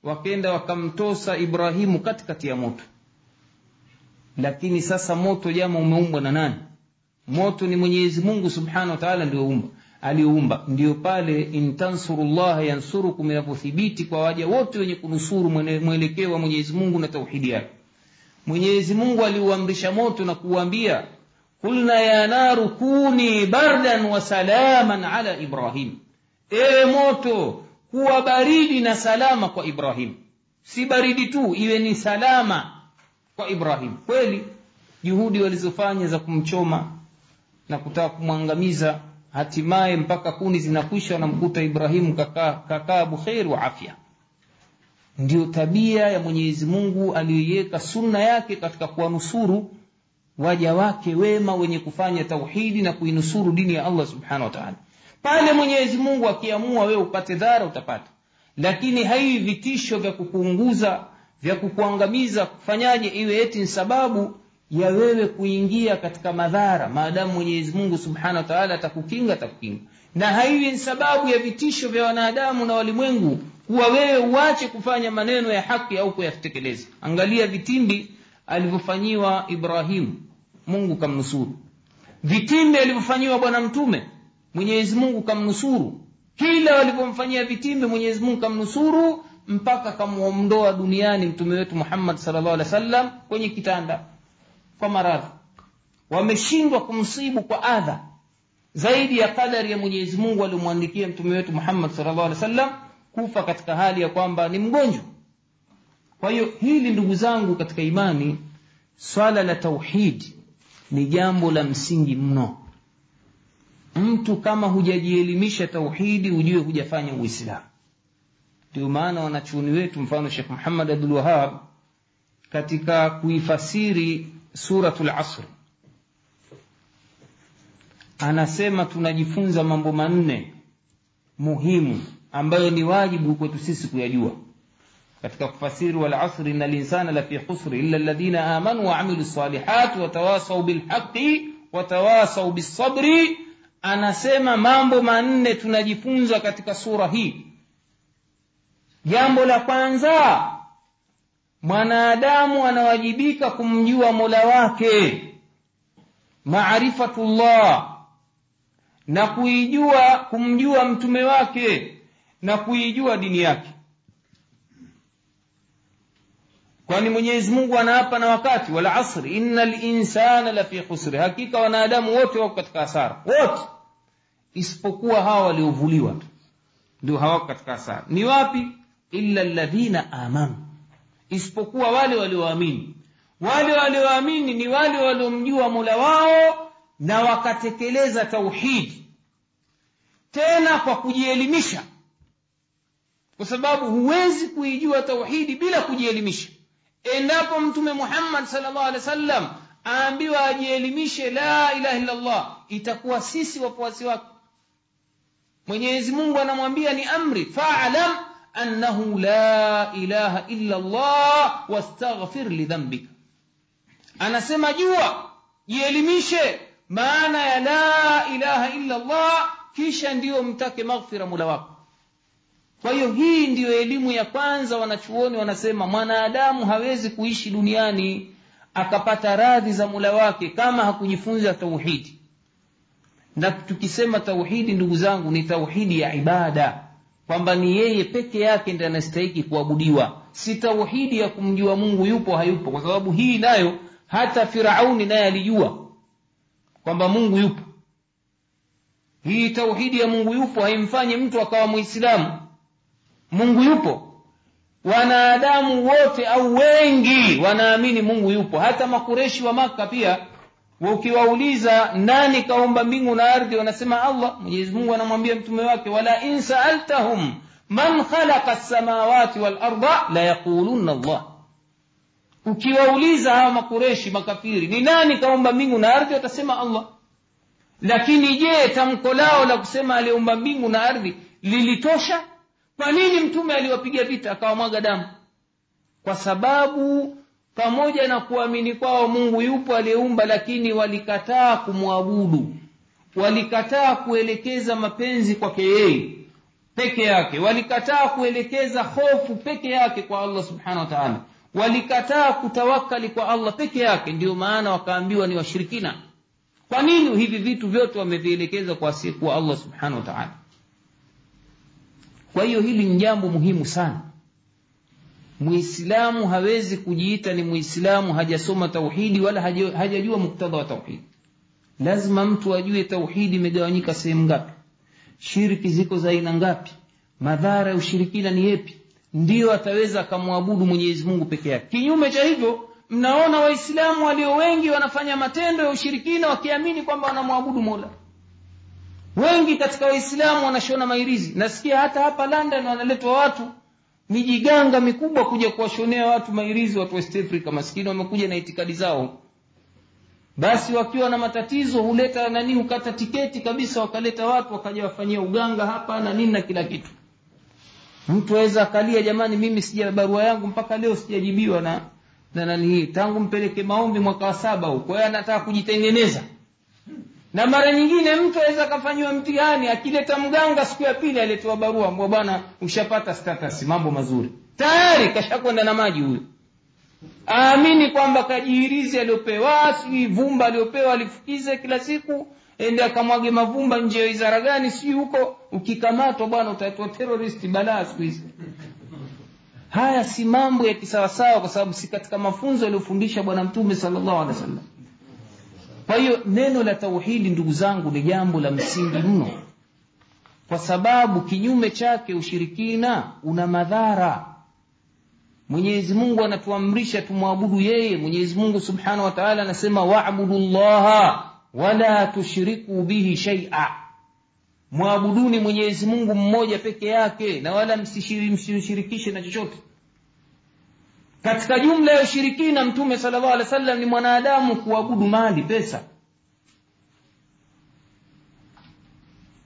wakenda wakamtosa ibrahimu katikati ya moto. Lakini sasa moto jama umeumbwa na nani? Moto ni mwenyezi mungu subhanahu wa taala ndio aliyoumba ndiyo pale intansurullaha yansurukum inavyothibiti kwa waja wote wenye kunusuru mwelekeo wa mwenyezi mungu na tauhidi yake. Mwenyezi mungu aliuamrisha moto na kuuambia kulna ya naru kuni bardan wa salaman ala ibrahim. Ewe moto kuwa baridi na salama kwa ibrahim. Si baridi tu iwe ni salama kwa ibrahim. Kweli juhudi walizofanya za kumchoma na kutaka kumwangamiza hatimaye mpaka kuni zinakwisha wanamkuta ibrahimu kakaa kaka bukheri wa afya. Ndio tabia ya mwenyezi mungu aliyoiweka sunna yake katika kuwanusuru waja wake wema wenye kufanya tauhidi na kuinusuru dini ya allah subhanahu wa taala. Pale mwenyezi mungu akiamua wewe upate dhara utapata. Lakini haivi vitisho vya kukuunguza vya kukuangamiza kufanyaje iwe eti ni sababu ya wewe kuingia katika madhara maadamu mwenyezi mungu subhanahu wa atakukinga atakukinga. Na haiwi ni sababu ya vitisho vya wanadamu na walimwengu kuwa wewe uache kufanya maneno ya haki au kuyatekeleza. Angalia vitimbi alivyofanyiwa ibrahimu mungu kamnusuru. Vitimbi alivyofanyiwa bwana mtume. Mwenyezi mungu kamnusuru. Kila walivyomfanyia vitimbi mwenyezi mungu kamnusuru mpaka kamwondoa duniani mtume wetu muhammad salllah alih wa kwenye kitanda kwa maradhi. Wameshindwa kumsibu kwa adha zaidi ya kadari ya mwenyezi mungu aliomwandikia mtume wetu muhammad wa sallam kufa katika hali ya kwamba ni mgonjwa. Kwa hiyo hili ndugu zangu katika imani swala la tauhidi ni jambo la msingi mno. Mtu kama hujajielimisha tauhidi hujue hujafanya uislamu. Ndio maana wanachuoni wetu mfano shekh muhammad abdul wahab katika kuifasiri suratu lasr anasema tunajifunza mambo manne muhimu ambayo ni wajibu kwetu sisi kuyajua katika kufasiri walasri ina linsana lafi khusri illa alladhina amanu waamilu lsalihat watawasau bilhaqi watawasau bisabri anasema mambo manne tunajifunza katika sura hii jambo la kwanza mwanadamu anawajibika kumjua mola wake maarifatullah na kuijua kumjua mtume wake na kuijua dini yake. Kwani mwenyezi mungu anaapa na wakati wal asri inna linsana lafi khusri hakika wanadamu wote wako katika hasara wote. Isipokuwa hawa waliovuliwa tu ndio hawako katika hasara. Ni wapi? Illa ladhina amanu isipokuwa wale walioamini. Wale walioamini ni wale waliomjua mola wao na wakatekeleza tauhidi. Tena kwa kujielimisha. Kwa sababu huwezi kuijua tauhidi bila kujielimisha. Endapo mtume muhammad salllah alehi wa sallam aambiwa ajielimishe la ilaha illallah itakuwa sisi wafuasi wake. Mwenyezi mungu anamwambia ni amri falam annahu la ilaha illa llah wastaghfir lidhambika anasema jua jielimishe maana ya la ilaha illa llah kisha ndiyo mtake maghfira mula wako. Kwa hiyo hii ndiyo elimu ya kwanza wanachuoni wanasema mwanadamu hawezi kuishi duniani akapata radhi za mula wake kama hakujifunza tauhidi. Na tukisema tauhidi ndugu zangu ni tauhidi ya ibada kwamba ni yeye peke yake ndiye anastahiki kuabudiwa. Si tauhidi ya kumjua mungu yupo hayupo. Kwa sababu hii nayo hata firauni naye alijua kwamba mungu yupo. Hii tauhidi ya mungu yupo haimfanyi mtu akawa mwislamu mungu yupo. Wanadamu wote au wengi wanaamini mungu yupo. Hata makureshi wa maka pia ukiwauliza nani kaumba mbingu na ardhi wanasema allah. Mwenyezi mungu anamwambia mtume wake wala in saaltahum man khalaqa lsamawati walarda layaqulunna allah. Ukiwauliza hawa makureshi makafiri ni nani kaumba mbingu na ardhi? Watasema allah. Lakini je tamko lao la kusema aliumba mbingu na ardhi lilitosha? Kwa nini mtume aliwapiga vita akawamwaga damu? Kwa sababu pamoja na kuamini kwao mungu yupo aliyeumba lakini walikataa kumwabudu. Walikataa kuelekeza mapenzi kwake yeye peke yake. Walikataa kuelekeza hofu peke yake kwa allah subhanahu wa taala. Walikataa kutawakali kwa allah peke yake. Ndiyo maana wakaambiwa ni washirikina. Kwa nini hivi vitu vyote wamevielekeza kwa asiyekuwa allah subhanahu wa kwa hiyo hili ni jambo muhimu sana muislamu hawezi kujiita ni muislamu hajasoma tauhidi wala hajajua muktadha wa tauhidi. Lazima mtu ajue tauhidi imegawanyika sehemu ngapi. Shirki ziko za aina ngapi. Madhara ya ushirikina ni yepi. Ndiyo ataweza akamwabudu mungu peke yake. Kinyume cha hivyo mnaona waislamu walio wengi wanafanya matendo ya ushirikina wakiamini kwamba wanamwabudu mola. Wengi katika waislamu wanashona mairizi. Nasikia hata hapa london wanaletwa watu mijiganga mikubwa kuja kuwashonea watu mairizi watu west africa maskini wamekuja na itikadi zao. Basi wakiwa na matatizo huleta nani hukata tiketi kabisa wakaleta watu wakaja wafanyia uganga hapa na nini na kila kitu. Mtu aweza akalia jamani mimi sija barua yangu mpaka leo sijajibiwa na na nani hii. Tangu mpeleke maombi mwaka wa saba hiyo anataka kujitengeneza na mara nyingine mtu aweza akafanyiwa mtihani akileta mganga siku ya pili aletewa barua mbwa bwana ushapata status mambo mazuri. Tayari kashakwenda na maji huyo. Aamini kwamba kajihirizi aliopewa sijui vumba aliopewa alifukize kila siku ende akamwage mavumba nje ya wizara gani sijui huko ukikamatwa bwana utaitwa terrorist balaa siku hizi. Haya si mambo ya kisawasawa kwa sababu si katika mafunzo yaliyofundisha bwana mtume salllahu alehi wa sallam kwa hiyo neno la tauhidi ndugu zangu ni jambo la msingi mno. Kwa sababu kinyume chake ushirikina una madhara. Mwenyezi mungu anatuamrisha tumwabudu yeye. Mwenyezi mungu subhanahu wa anasema wabudu llaha wala tushriku bihi shaia mwabuduni mwenyezi mungu mmoja peke yake na wala msishirikishe na chochote katika jumla ya ushirikina mtume sala llahu alih wa sallam ni mwanadamu kuabudu mali pesa.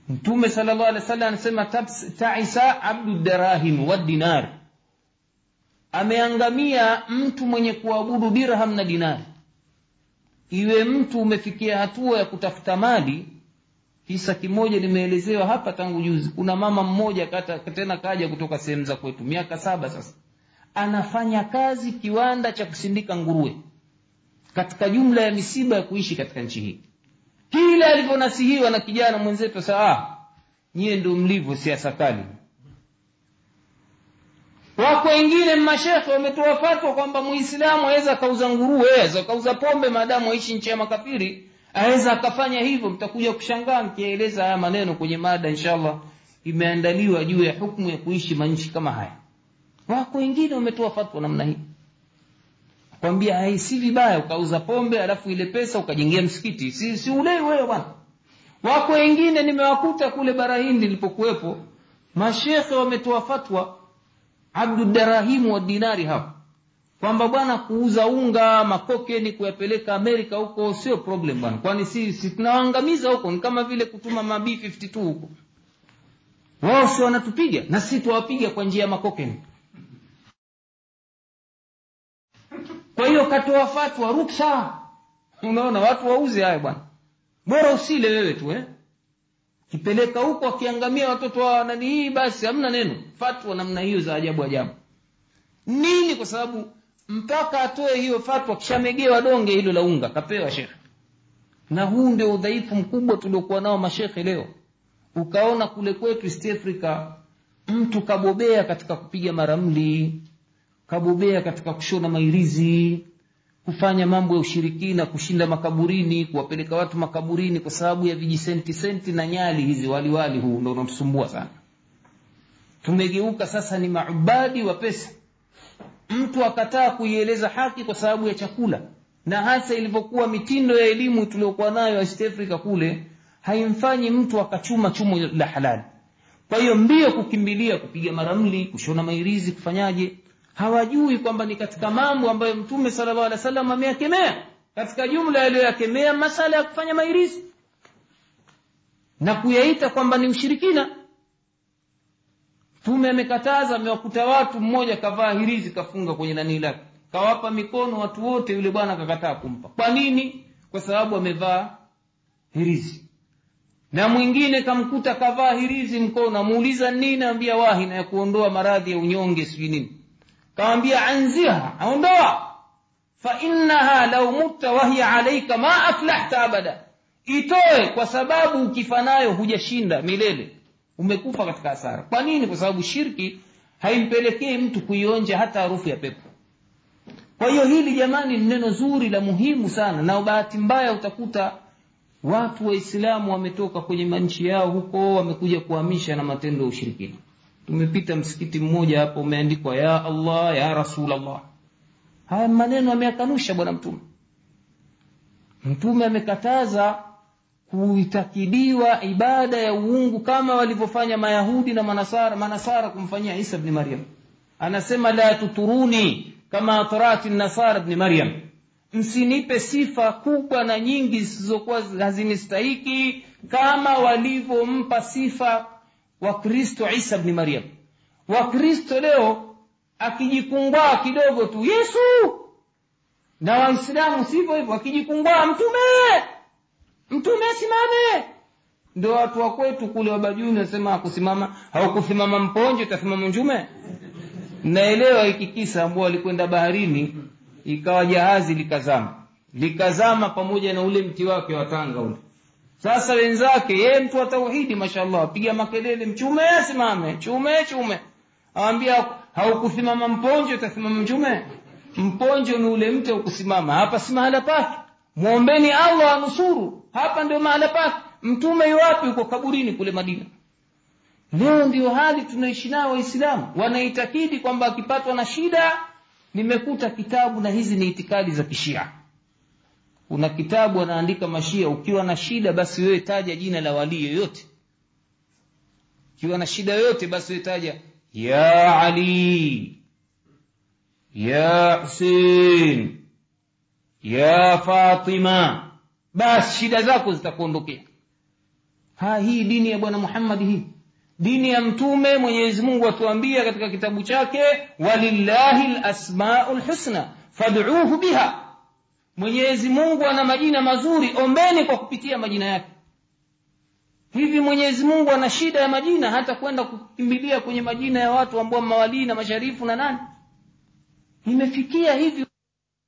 Mtume sala llahu alih wa sallam anasema taisa abdu darahim wadinar ameangamia mtu mwenye kuabudu dirham na dinari iwe mtu umefikia hatua ya kutafuta mali kisa kimoja nimeelezewa hapa tangu juzi. Kuna mama mmoja tena kaja kutoka sehemu za kwetu miaka saba sasa anafanya kazi kiwanda cha kusindika nguruwe katika jumla ya misiba ya kuishi katika nchi hii. Kila alivyonasihiwa na kijana mwenzetu saa ah, nyiye ndio mlivyo siasa kali wako wengine mashekhe wametoa fatwa kwamba muislamu aweza akauza nguruwe aweza akauza pombe maadamu aishi nchi ya makafiri aweza akafanya hivyo. Mtakuja kushangaa mkieleza haya maneno kwenye mada inshallah imeandaliwa juu ya hukmu ya kuishi manchi kama haya wako wengine wametoa fatwa namna hii. Kwambia hai si vibaya ukauza pombe alafu ile pesa ukajengea msikiti. Si, si ulei wewe bwana. Wako wengine nimewakuta kule barahindi nilipokuwepo mashekhe wametoa fatwa abdudarahimu wa dinari hapo kwamba bwana kuuza unga makokeni kuyapeleka amerika huko sio problem bwana. Kwani si, si tunawaangamiza huko? Ni kama vile kutuma ma b52 huko. Wao si wanatupiga na si tuwapiga kwa njia ya makokeni hiyo katoa fatwa ruksa. Unaona watu wauze hayo bwana. Bora usile wewe tu eh? kipeleka huko akiangamia watoto wa nani hii basi hamna neno. Fatwa namna hiyo za ajabu ajabu. Nini? Kwa sababu mpaka atoe hiyo fatwa kishamegewa donge hilo la unga kapewa shekhe. Na huu ndio udhaifu mkubwa tuliokuwa nao mashekhe leo. Ukaona kule kwetu east africa mtu kabobea katika kupiga maramli kabobea katika kushona mairizi kufanya mambo ya ushirikina kushinda makaburini kuwapeleka watu makaburini kwa sababu ya vijisenti senti na nyali hizi waliwali huu ndo unatusumbua sana. Tumegeuka sasa ni maubadi wa pesa. Mtu akataa kuieleza haki kwa sababu ya chakula. Na hasa ilivyokuwa mitindo ya elimu tuliokuwa nayo East Africa kule haimfanyi mtu akachuma chumo la halali. Kwa hiyo mbio kukimbilia kupiga maramli kushona mairizi kufanyaje hawajui kwamba ni katika mambo ambayo mtume sallallahu alaihi wasallam ameyakemea. Katika jumla yaliyoyakemea masala ya kufanya mairizi na kuyaita kwamba ni ushirikina. Mtume amekataza amewakuta watu mmoja kavaa hirizi kafunga kwenye nanii lake. Kawapa mikono watu wote yule bwana akakataa kumpa. Kwa nini? Kwa sababu amevaa hirizi. Na mwingine kamkuta kavaa hirizi mkono amuuliza nini ambia wahi na ya kuondoa maradhi ya unyonge sijui nini kawambia anziha aondoa. Fainaha lau mutta wahiya alaika ma aflahta abada. Itoe kwa sababu ukifa nayo hujashinda milele. Umekufa katika hasara. Kwa nini? Kwa sababu shirki haimpelekei mtu kuionja hata harufu ya pepo. Kwa hiyo hili jamani ni neno zuri la muhimu sana. Na bahati mbaya utakuta watu waislamu wametoka kwenye manchi yao huko wamekuja kuhamisha na matendo ya ushirikina tumepita msikiti mmoja hapo umeandikwa ya allah ya rasulllah haya maneno ameyakanusha bwana mtume. Mtume amekataza kuitakidiwa ibada ya uungu kama walivyofanya mayahudi na manasara manasara kumfanyia isa bni maryam. Anasema la tuturuni kama atrati nasara bni maryam. Msinipe sifa kubwa na nyingi zisizokuwa hazinistahiki kama walivyompa sifa wakristo isa bni maryam. Wakristo leo akijikungwaa kidogo tu yesu! Na waislamu sivyo hivyo akijikungwaa mtume! Mtume asimame! Ndo watu wa kwetu kule wabajuni wasema akusimama haukusimama mponje utasimama njume naelewa hiki kisa ambao walikwenda baharini ikawa jahazi likazama. Likazama pamoja na ule mti wake wa tanga ule sasa wenzake yeye mtu wa tauhidi mashallah apiga makelele mchume asimame chume chume. Awambia haukusimama mponje utasimama mchume. Mponjo ni ule mti ukusimama hapa si mahala pake. Mwombeni allah anusuru hapa ndio mahala pake. Mtume iwapi uko kaburini kule madina? Leo ndio hali tunaishi nayo waislamu. Wanaitakidi kwamba akipatwa na shida nimekuta kitabu na hizi ni itikadi za kishia kuna kitabu anaandika mashia ukiwa na shida basi wewe taja jina la walii yoyote. Ukiwa na shida yoyote basi wewe taja ya ali ya husein ya fatima. Basi shida zako zitakuondokea. Ha hii dini ya bwana muhammadi hii. Dini ya mtume mwenyezi mungu atuambia katika kitabu chake walillahi lasmau lhusna fad'uhu biha mwenyezi mungu ana majina mazuri ombeni kwa kupitia majina yake. Hivi mwenyezi mungu ana shida ya majina hata kwenda kukimbilia kwenye majina ya watu ambao mawalii na masharifu na nani? Imefikia hivi.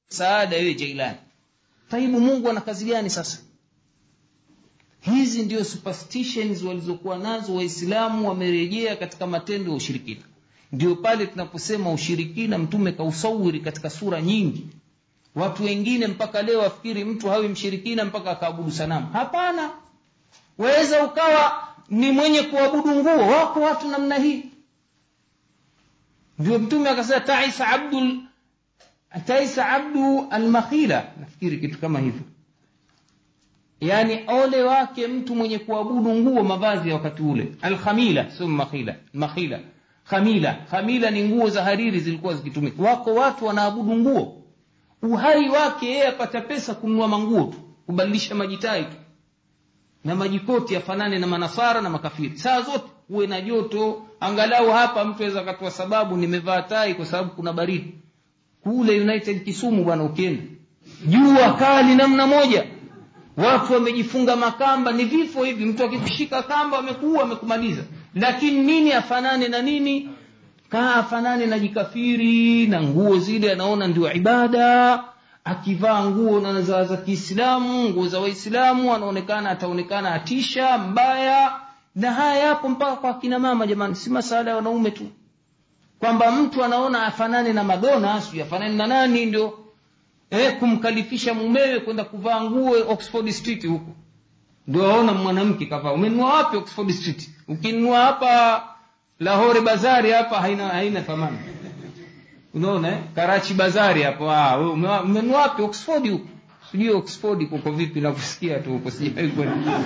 Saada wewe jailani. Taibu mungu ana kazi gani sasa? Hizi ndio superstitions walizokuwa nazo waislamu wamerejea katika matendo ya ushirikina. Ndio pale tunaposema ushirikina mtume kausawiri katika sura nyingi watu wengine mpaka leo wafikiri mtu hawi mshirikina mpaka akaabudu sanamu. Hapana. Waweza ukawa ni mwenye kuabudu nguo. Wako watu namna hii. Ndio mtume akasema taisa abdul taisa abdu almakhila. Nafikiri kitu kama hivyo. Yaani ole wake mtu mwenye kuabudu nguo mavazi ya wakati ule. Alkhamila sio khamila. Khamila ni nguo za hariri zilikuwa zikitumika. Wako watu wanaabudu nguo uhai wake yeye apata pesa kununua manguo tu kubadilisha majitai tu. Na majikoti yafanane na manasara na makafiri. Saa zote uwe na joto. Angalau hapa mtu aweza akatoa sababu nimevaa tai kwa sababu kuna baridi. Kule united kisumu bwana ukienda. Jua kali namna moja. Watu wamejifunga makamba ni vifo hivi. Mtu akikushika kamba amekuua amekumaliza. Lakini nini afanane na nini kaa afanane na jikafiri na nguo zile anaona ndio ibada. Akivaa nguo na za kiislamu nguo za waislamu anaonekana ataonekana atisha mbaya. Na haya yapo mpaka kwa akina mama jamani si masala ya wanaume tu. Kwamba mtu anaona afanane na madona sijui afanane na nani ndio eh, kumkalifisha mumewe kwenda kuvaa nguo oxford street huko. Ndio aona mwanamke kavaa. Umenunua wapi oxford street? Ukinunua hapa lahore bazari hapa haina haina thamani. Unaona eh? karachi bazari hapo ah, wewe wapi? Oxford huko. Sijui oxford kuko vipi nakusikia tu huko sijai kwenda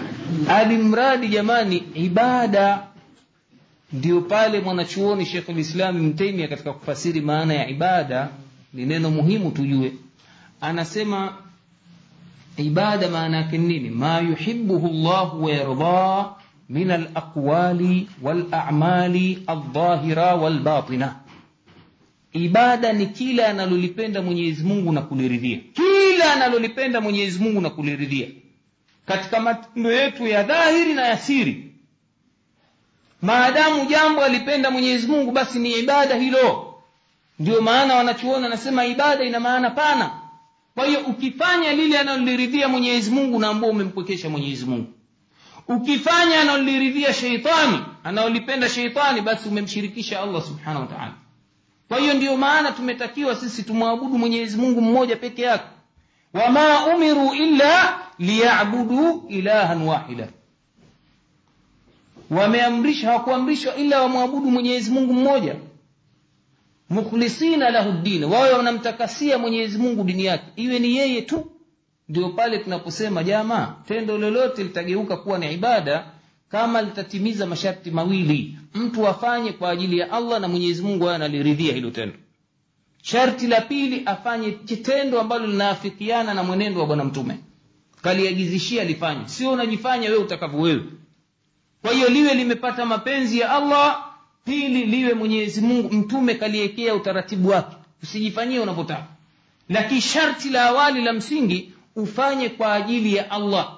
hadi mradi jamani ibada. Ndio pale mwanachuoni shekh lislam mtemia katika kufasiri maana ya ibada ni neno muhimu tujue. Anasema ibada maana yake nini? Ma yuhibuhu llahu wa yarda الأقوال والأعمال الظاهرة batina ibada ni kila analolipenda Mwenyezi Mungu na kuliridhia. Kila analolipenda Mwenyezi Mungu na kuliridhia. Katika matendo yetu ya dhahiri na ya siri maadamu jambo alipenda Mwenyezi Mungu basi ni ibada hilo. Ndio maana wanachuona anasema ibada ina maana pana. Kwa hiyo ukifanya lile analoliridhia Mwenyezi Mungu naambao umempwekesha Mwenyezi Mungu ukifanya analoliridhia sheitani anaolipenda sheitani basi umemshirikisha Allah subhanahu wataala kwa hiyo ndiyo maana tumetakiwa sisi tumwabudu Mwenyezi Mungu mmoja peke yake. Wama umiru illa liyabudu ilahan wahida. Wameamrisha hawakuamrishwa ila wamwabudu Mwenyezi Mungu mmoja. Mukhlisina lahu ddin. Wawe wanamtakasia Mwenyezi Mungu dini yake. Iwe ni yeye tu ndio pale tunaposema jama tendo lolote litageuka kuwa ni ibada kama litatimiza masharti mawili. Mtu afanye kwa ajili ya Allah na Mwenyezi Mungu ayo analiridhia hilo tendo. Sharti la pili afanye tendo ambalo linaafikiana na mwenendo wa bwana mtume. Kaliagizishia lifanye. Sio unajifanya wewe utakavyo wewe. Kwa hiyo liwe limepata mapenzi ya Allah pili liwe Mwenyezi Mungu mtume kaliekea utaratibu wake. Usijifanyie unavyotaka. Lakini sharti la awali la msingi ufanye kwa ajili ya Allah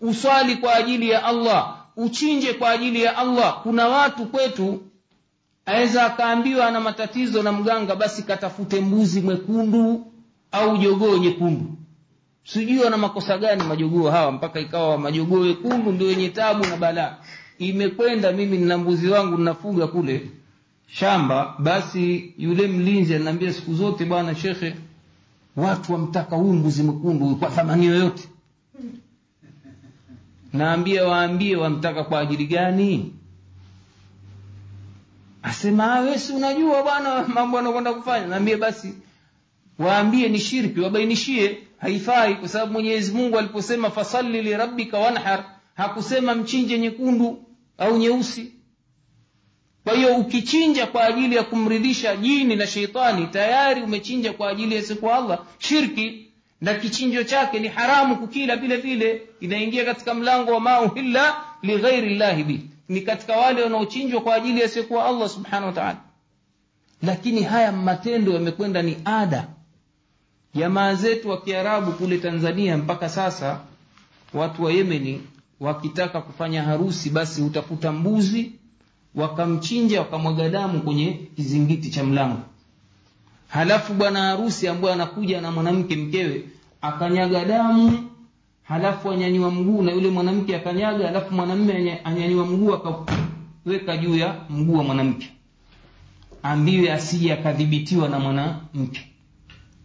uswali kwa ajili ya Allah uchinje kwa ajili ya Allah. Kuna watu kwetu aweza akaambiwa ana matatizo na mganga basi katafute mbuzi mwekundu au jogoo nyekundu. Sijui wana makosa gani majogoo hawa mpaka ikawa majogoo wekundu ndio wenye tabu na balaa. Imekwenda mimi nina mbuzi wangu ninafuga kule shamba basi yule mlinzi ananiambia siku zote bwana shekhe watu wamtaka huyu mbuzi mwekundu kwa thamani yoyote. Naambia waambie wamtaka kwa ajili gani? Asema "Ah, si unajua bwana mambo anakwenda kufanya. Naambie basi waambie ni shirki wabainishie. Haifai kwa sababu Mwenyezi Mungu aliposema fasalli lirabbika wanhar hakusema mchinje nyekundu au nyeusi kwa hiyo ukichinja kwa ajili ya kumridhisha jini na sheitani tayari umechinja kwa ajili ya siku Allah shirki. Na kichinjo chake ni haramu kukila vile vile. Inaingia katika mlango wa mauhilla lighairi llahi bih ni katika wale wanaochinjwa kwa ajili ya siku Allah subhanahu wa lakini haya matendo yamekwenda ni ada. Jamaa zetu wa Kiarabu kule Tanzania mpaka sasa watu wa Yemeni wakitaka kufanya harusi basi utakuta mbuzi wakamchinja wakamwaga damu kwenye kizingiti cha mlango. Halafu bwana harusi ambaye anakuja na mwanamke mkewe akanyaga damu halafu anyanyua mguu na yule mwanamke akanyaga halafu mwanamme anya- anyanyua mguu akaweka juu ya mguu wa mwanamke. Ambiwe asije akadhibitiwa na mwanamke.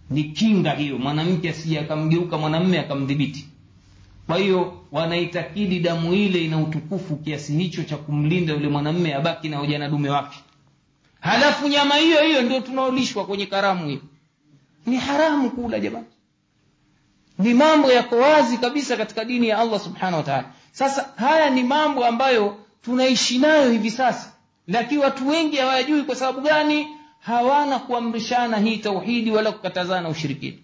Ni kinga hiyo. Mwanamke asije akamgeuka mwanamme akamdhibiti kwa hiyo wanaitakidi damu ile ina utukufu kiasi hicho cha kumlinda yule mwanamme abaki na ujana dume wake. Halafu nyama hiyo hiyo ndio tunaolishwa kwenye karamu hiyo. Ni haramu kula jamani. Ni mambo yako wazi kabisa katika dini ya allah subhanahu wa sasa haya ni mambo ambayo tunaishi nayo hivi sasa. Lakini watu wengi hawayajui kwa sababu gani hawana kuamrishana hii tauhidi wala kukatazana ushirikini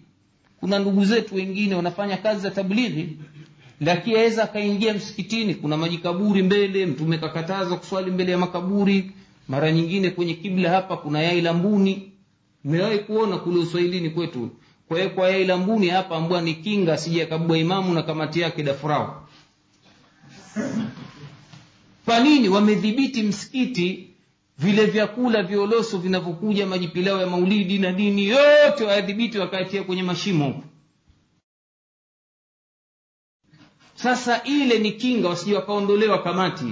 kuna ndugu zetu wengine wanafanya kazi za tablighi lakini aweza akaingia msikitini kuna majikaburi mbele mtume kakataza kuswali mbele ya makaburi. Mara nyingine kwenye kibla hapa kuna yai la mbuni. Nimewahi kuona kule uswahilini kwetu? Kwa yai la mbuni hapa ambwa ni kinga asije akabwa imamu na kamati yake dafurao. Kwa nini? Wamedhibiti msikiti vile vyakula violoso vinavyokuja majipilao ya maulidi na nini yote wayadhibiti wakayatia kwenye mashimo. huko sasa ile ni kinga wasije wakaondolewa kamati.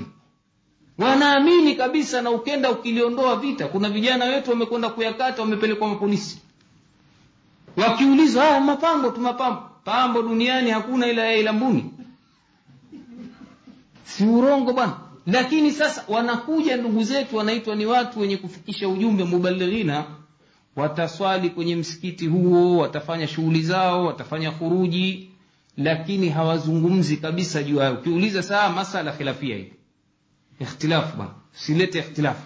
Wanaamini kabisa na ukenda ukiliondoa vita kuna vijana wetu wamekwenda kuyakata wamepelekwa mapolisi. Wakiulizwa haya mapambo tu mapambo. Pambo duniani hakuna ila ila mbuni. Si urongo bwana. Lakini sasa wanakuja ndugu zetu wanaitwa ni watu wenye kufikisha ujumbe mubalighina wataswali kwenye msikiti huo watafanya shughuli zao watafanya khuruji lakini hawazungumzi kabisa juu hayo. Ukiuliza saa masala khilafia hii ikhtilafu bwana. Silete ikhtilafu.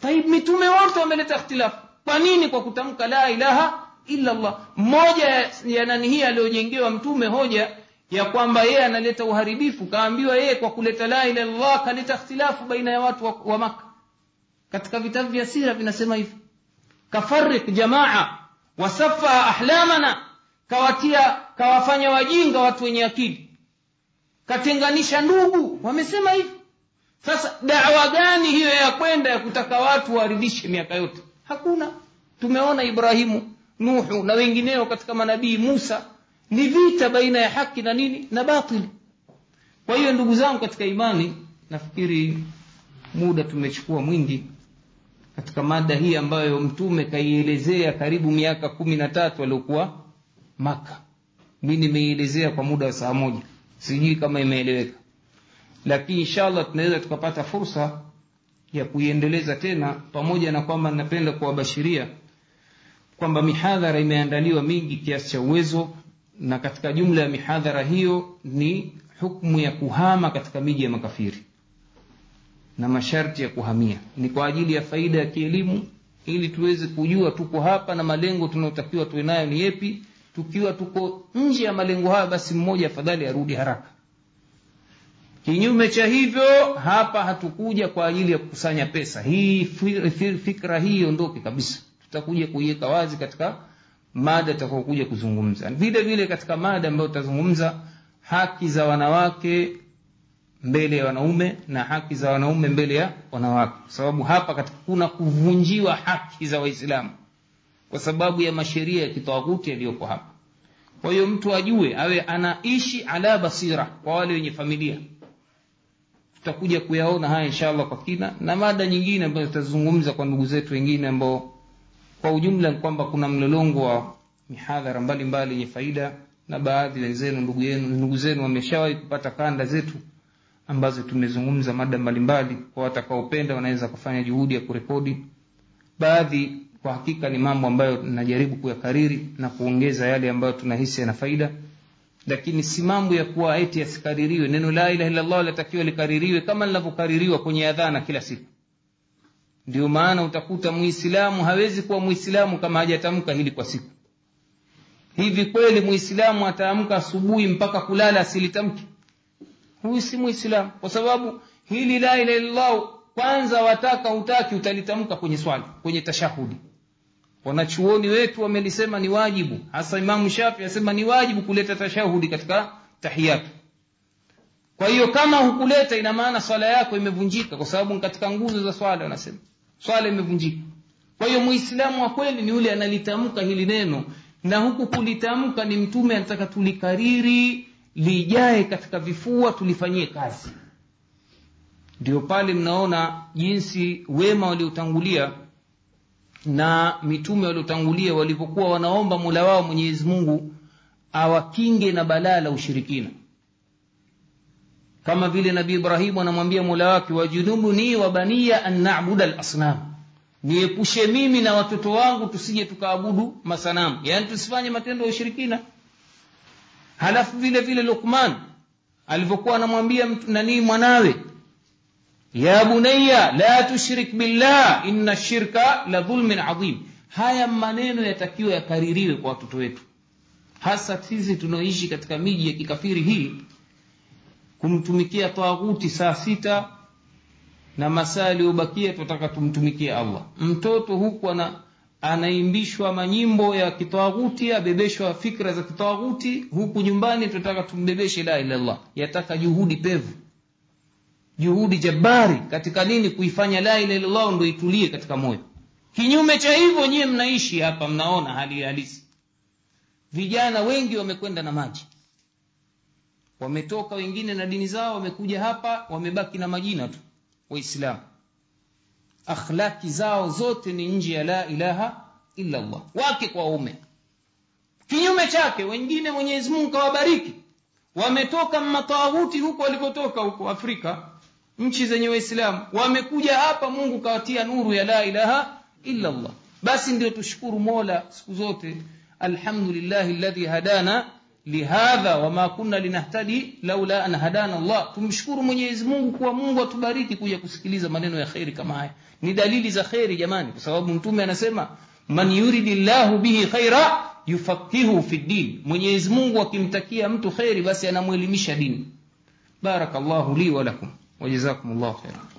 Taib mitume wote wameleta ikhtilafu. Kwa nini? Kwa kutamka la ilaha illa allah moja ya nani hii aliyojengewa mtume hoja ya kwamba yeye analeta uharibifu. Kaambiwa yeye kwa kuleta la ilaha illallah kaleta ikhtilafu baina ya watu wa, wa maka katika vitabu vya sira vinasema hivi kafarik jamaa wasafaa ahlamana kawatia kawafanya wajinga watu wenye akili. Katenganisha ndugu. Wamesema hivyo sasa dawa gani hiyo ya kwenda ya kutaka watu waridhishe miaka yote? Hakuna. Tumeona ibrahimu nuhu na wengineo katika manabii musa. Ni vita baina ya haki na nini? Na batili. Kwa hiyo ndugu zangu katika imani nafikiri muda tumechukua mwingi katika mada hii ambayo mtume kaielezea karibu miaka kumi na tatu aliokuwa maka. Mi nimeielezea kwa muda wa saa moja. Sijui kama imeeleweka. Lakini inshallah tunaweza tukapata fursa ya kuiendeleza tena pamoja na kwamba napenda kuwabashiria kwamba mihadhara imeandaliwa mingi kiasi cha uwezo na katika jumla ya mihadhara hiyo ni hukmu ya kuhama katika miji ya makafiri na masharti ya kuhamia. Ni kwa ajili ya faida ya kielimu ili tuweze kujua tuko hapa na malengo tunayotakiwa tuwe nayo ni yepi tukiwa tuko nje ya malengo hayo basi mmoja afadhali arudi haraka. Kinyume cha hivyo hapa hatukuja kwa ajili ya kukusanya pesa. Hii fikra hii iondoke kabisa. Tutakuja kuiweka wazi katika mada takaokuja kuzungumza. Vile vile katika mada ambayo tutazungumza haki za wanawake mbele ya wanaume na haki za wanaume mbele ya wanawake. Kwa sababu hapa kuna kuvunjiwa haki za waislamu kwa sababu ya masheria ya kitawuti yaliyoko hapa. Kwa hiyo mtu ajue awe anaishi ala basira kwa wale wenye familia. Tutakuja kuyaona haya inshallah kwa kina na mada nyingine ambayo tutazungumza kwa ndugu zetu wengine ambao kwa ujumla kwamba kuna mlolongo wa mihadhara mbalimbali yenye faida na baadhi wenzenu ndugu yenu ndugu zenu wameshawahi kupata kanda zetu ambazo tumezungumza mada mbalimbali. Kwa watakaopenda wanaweza kufanya juhudi ya kurekodi. Baadhi kwa hakika ni mambo ambayo najaribu kuyakariri na kuongeza yale ambayo tunahisi yana faida. Lakini si mambo ya kuwa eti yasikaririwe. Neno la ilaha illallah linatakiwa likaririwe kama linavyokaririwa kwenye adhana kila siku. Ndio maana utakuta muislamu hawezi kuwa muislamu kama hajatamka hili kwa siku. Hivi kweli muislamu ataamka asubuhi mpaka kulala asilitamki huyu si muislamu. Kwa sababu hili la ilaha illallah kwanza wataka utaki utalitamka kwenye swali kwenye tashahudi wanachuoni wetu wamelisema ni wajibu. Hasa imamu shafi asema ni wajibu kuleta tashahudi katika tahiyatu. Kwa hiyo kama hukuleta ina maana swala yako imevunjika kwa sababu katika nguzo za swala wanasema. Swala imevunjika. Kwa hiyo muislamu wa kweli ni yule analitamka hili neno na huku kulitamka ni mtume anataka tulikariri lijae katika vifua tulifanyie kazi. Ndio pale mnaona jinsi wema waliotangulia na mitume waliotangulia walivyokuwa wanaomba mula wao mwenyezi mungu awakinge na balaa la ushirikina. Kama vile nabii ibrahimu anamwambia mola wake wajunubuni wa baniya an nabuda lasnam niepushe mimi na watoto wangu tusije tukaabudu masanamu. Yaani tusifanye matendo ya ushirikina. Halafu vile vile lukman alivyokuwa anamwambia nanii mwanawe ya bunaya la tushrik billah inna shirka la dhulmin adhim. Haya maneno yatakiwa yakaririwe kwa watoto wetu. Hasa sisi tunaoishi katika miji ya kikafiri hii kumtumikia taghuti saa sita na masaa yaliyobakia tunataka tumtumikie allah. Mtoto huku ana anaimbishwa manyimbo ya kitaghuti abebeshwa fikra za kitaghuti huku nyumbani tunataka tumbebeshe la ilallah yataka juhudi pevu juhudi jabari katika nini? Kuifanya la illallah ndo itulie katika moyo. Kinyume cha hivyo nyiwe mnaishi hapa mnaona hali halisi. Vijana wengi wamekwenda na maji. Wametoka wengine na dini zao wamekuja hapa wamebaki na majina tu. Waislamu. Akhlaki zao zote ni nje ya la ilaha illa wake kwa ume kinyume chake wengine mwenyezi mungu kawabariki. Wametoka matawuti huko walikotoka huko afrika nchi zenye waislamu wamekuja hapa mungu kawatia nuru ya la ilaha illa allah basi ndio tushukuru mola siku zote alhamdulillahi alladhi hadana lihadha wama kunna linahtadi laula an hadana allah tumshukuru mwenyezi mungu kuwa mungu atubariki kuja kusikiliza maneno ya kheri kama haya ni dalili za kheri jamani kwa sababu mtume anasema man yuridi llahu bihi khaira yufaqihu fi ddin mwenyezi mungu akimtakia mtu kheri basi anamwelimisha dini barakallahu li wa lakum وجزاكم الله خيرا.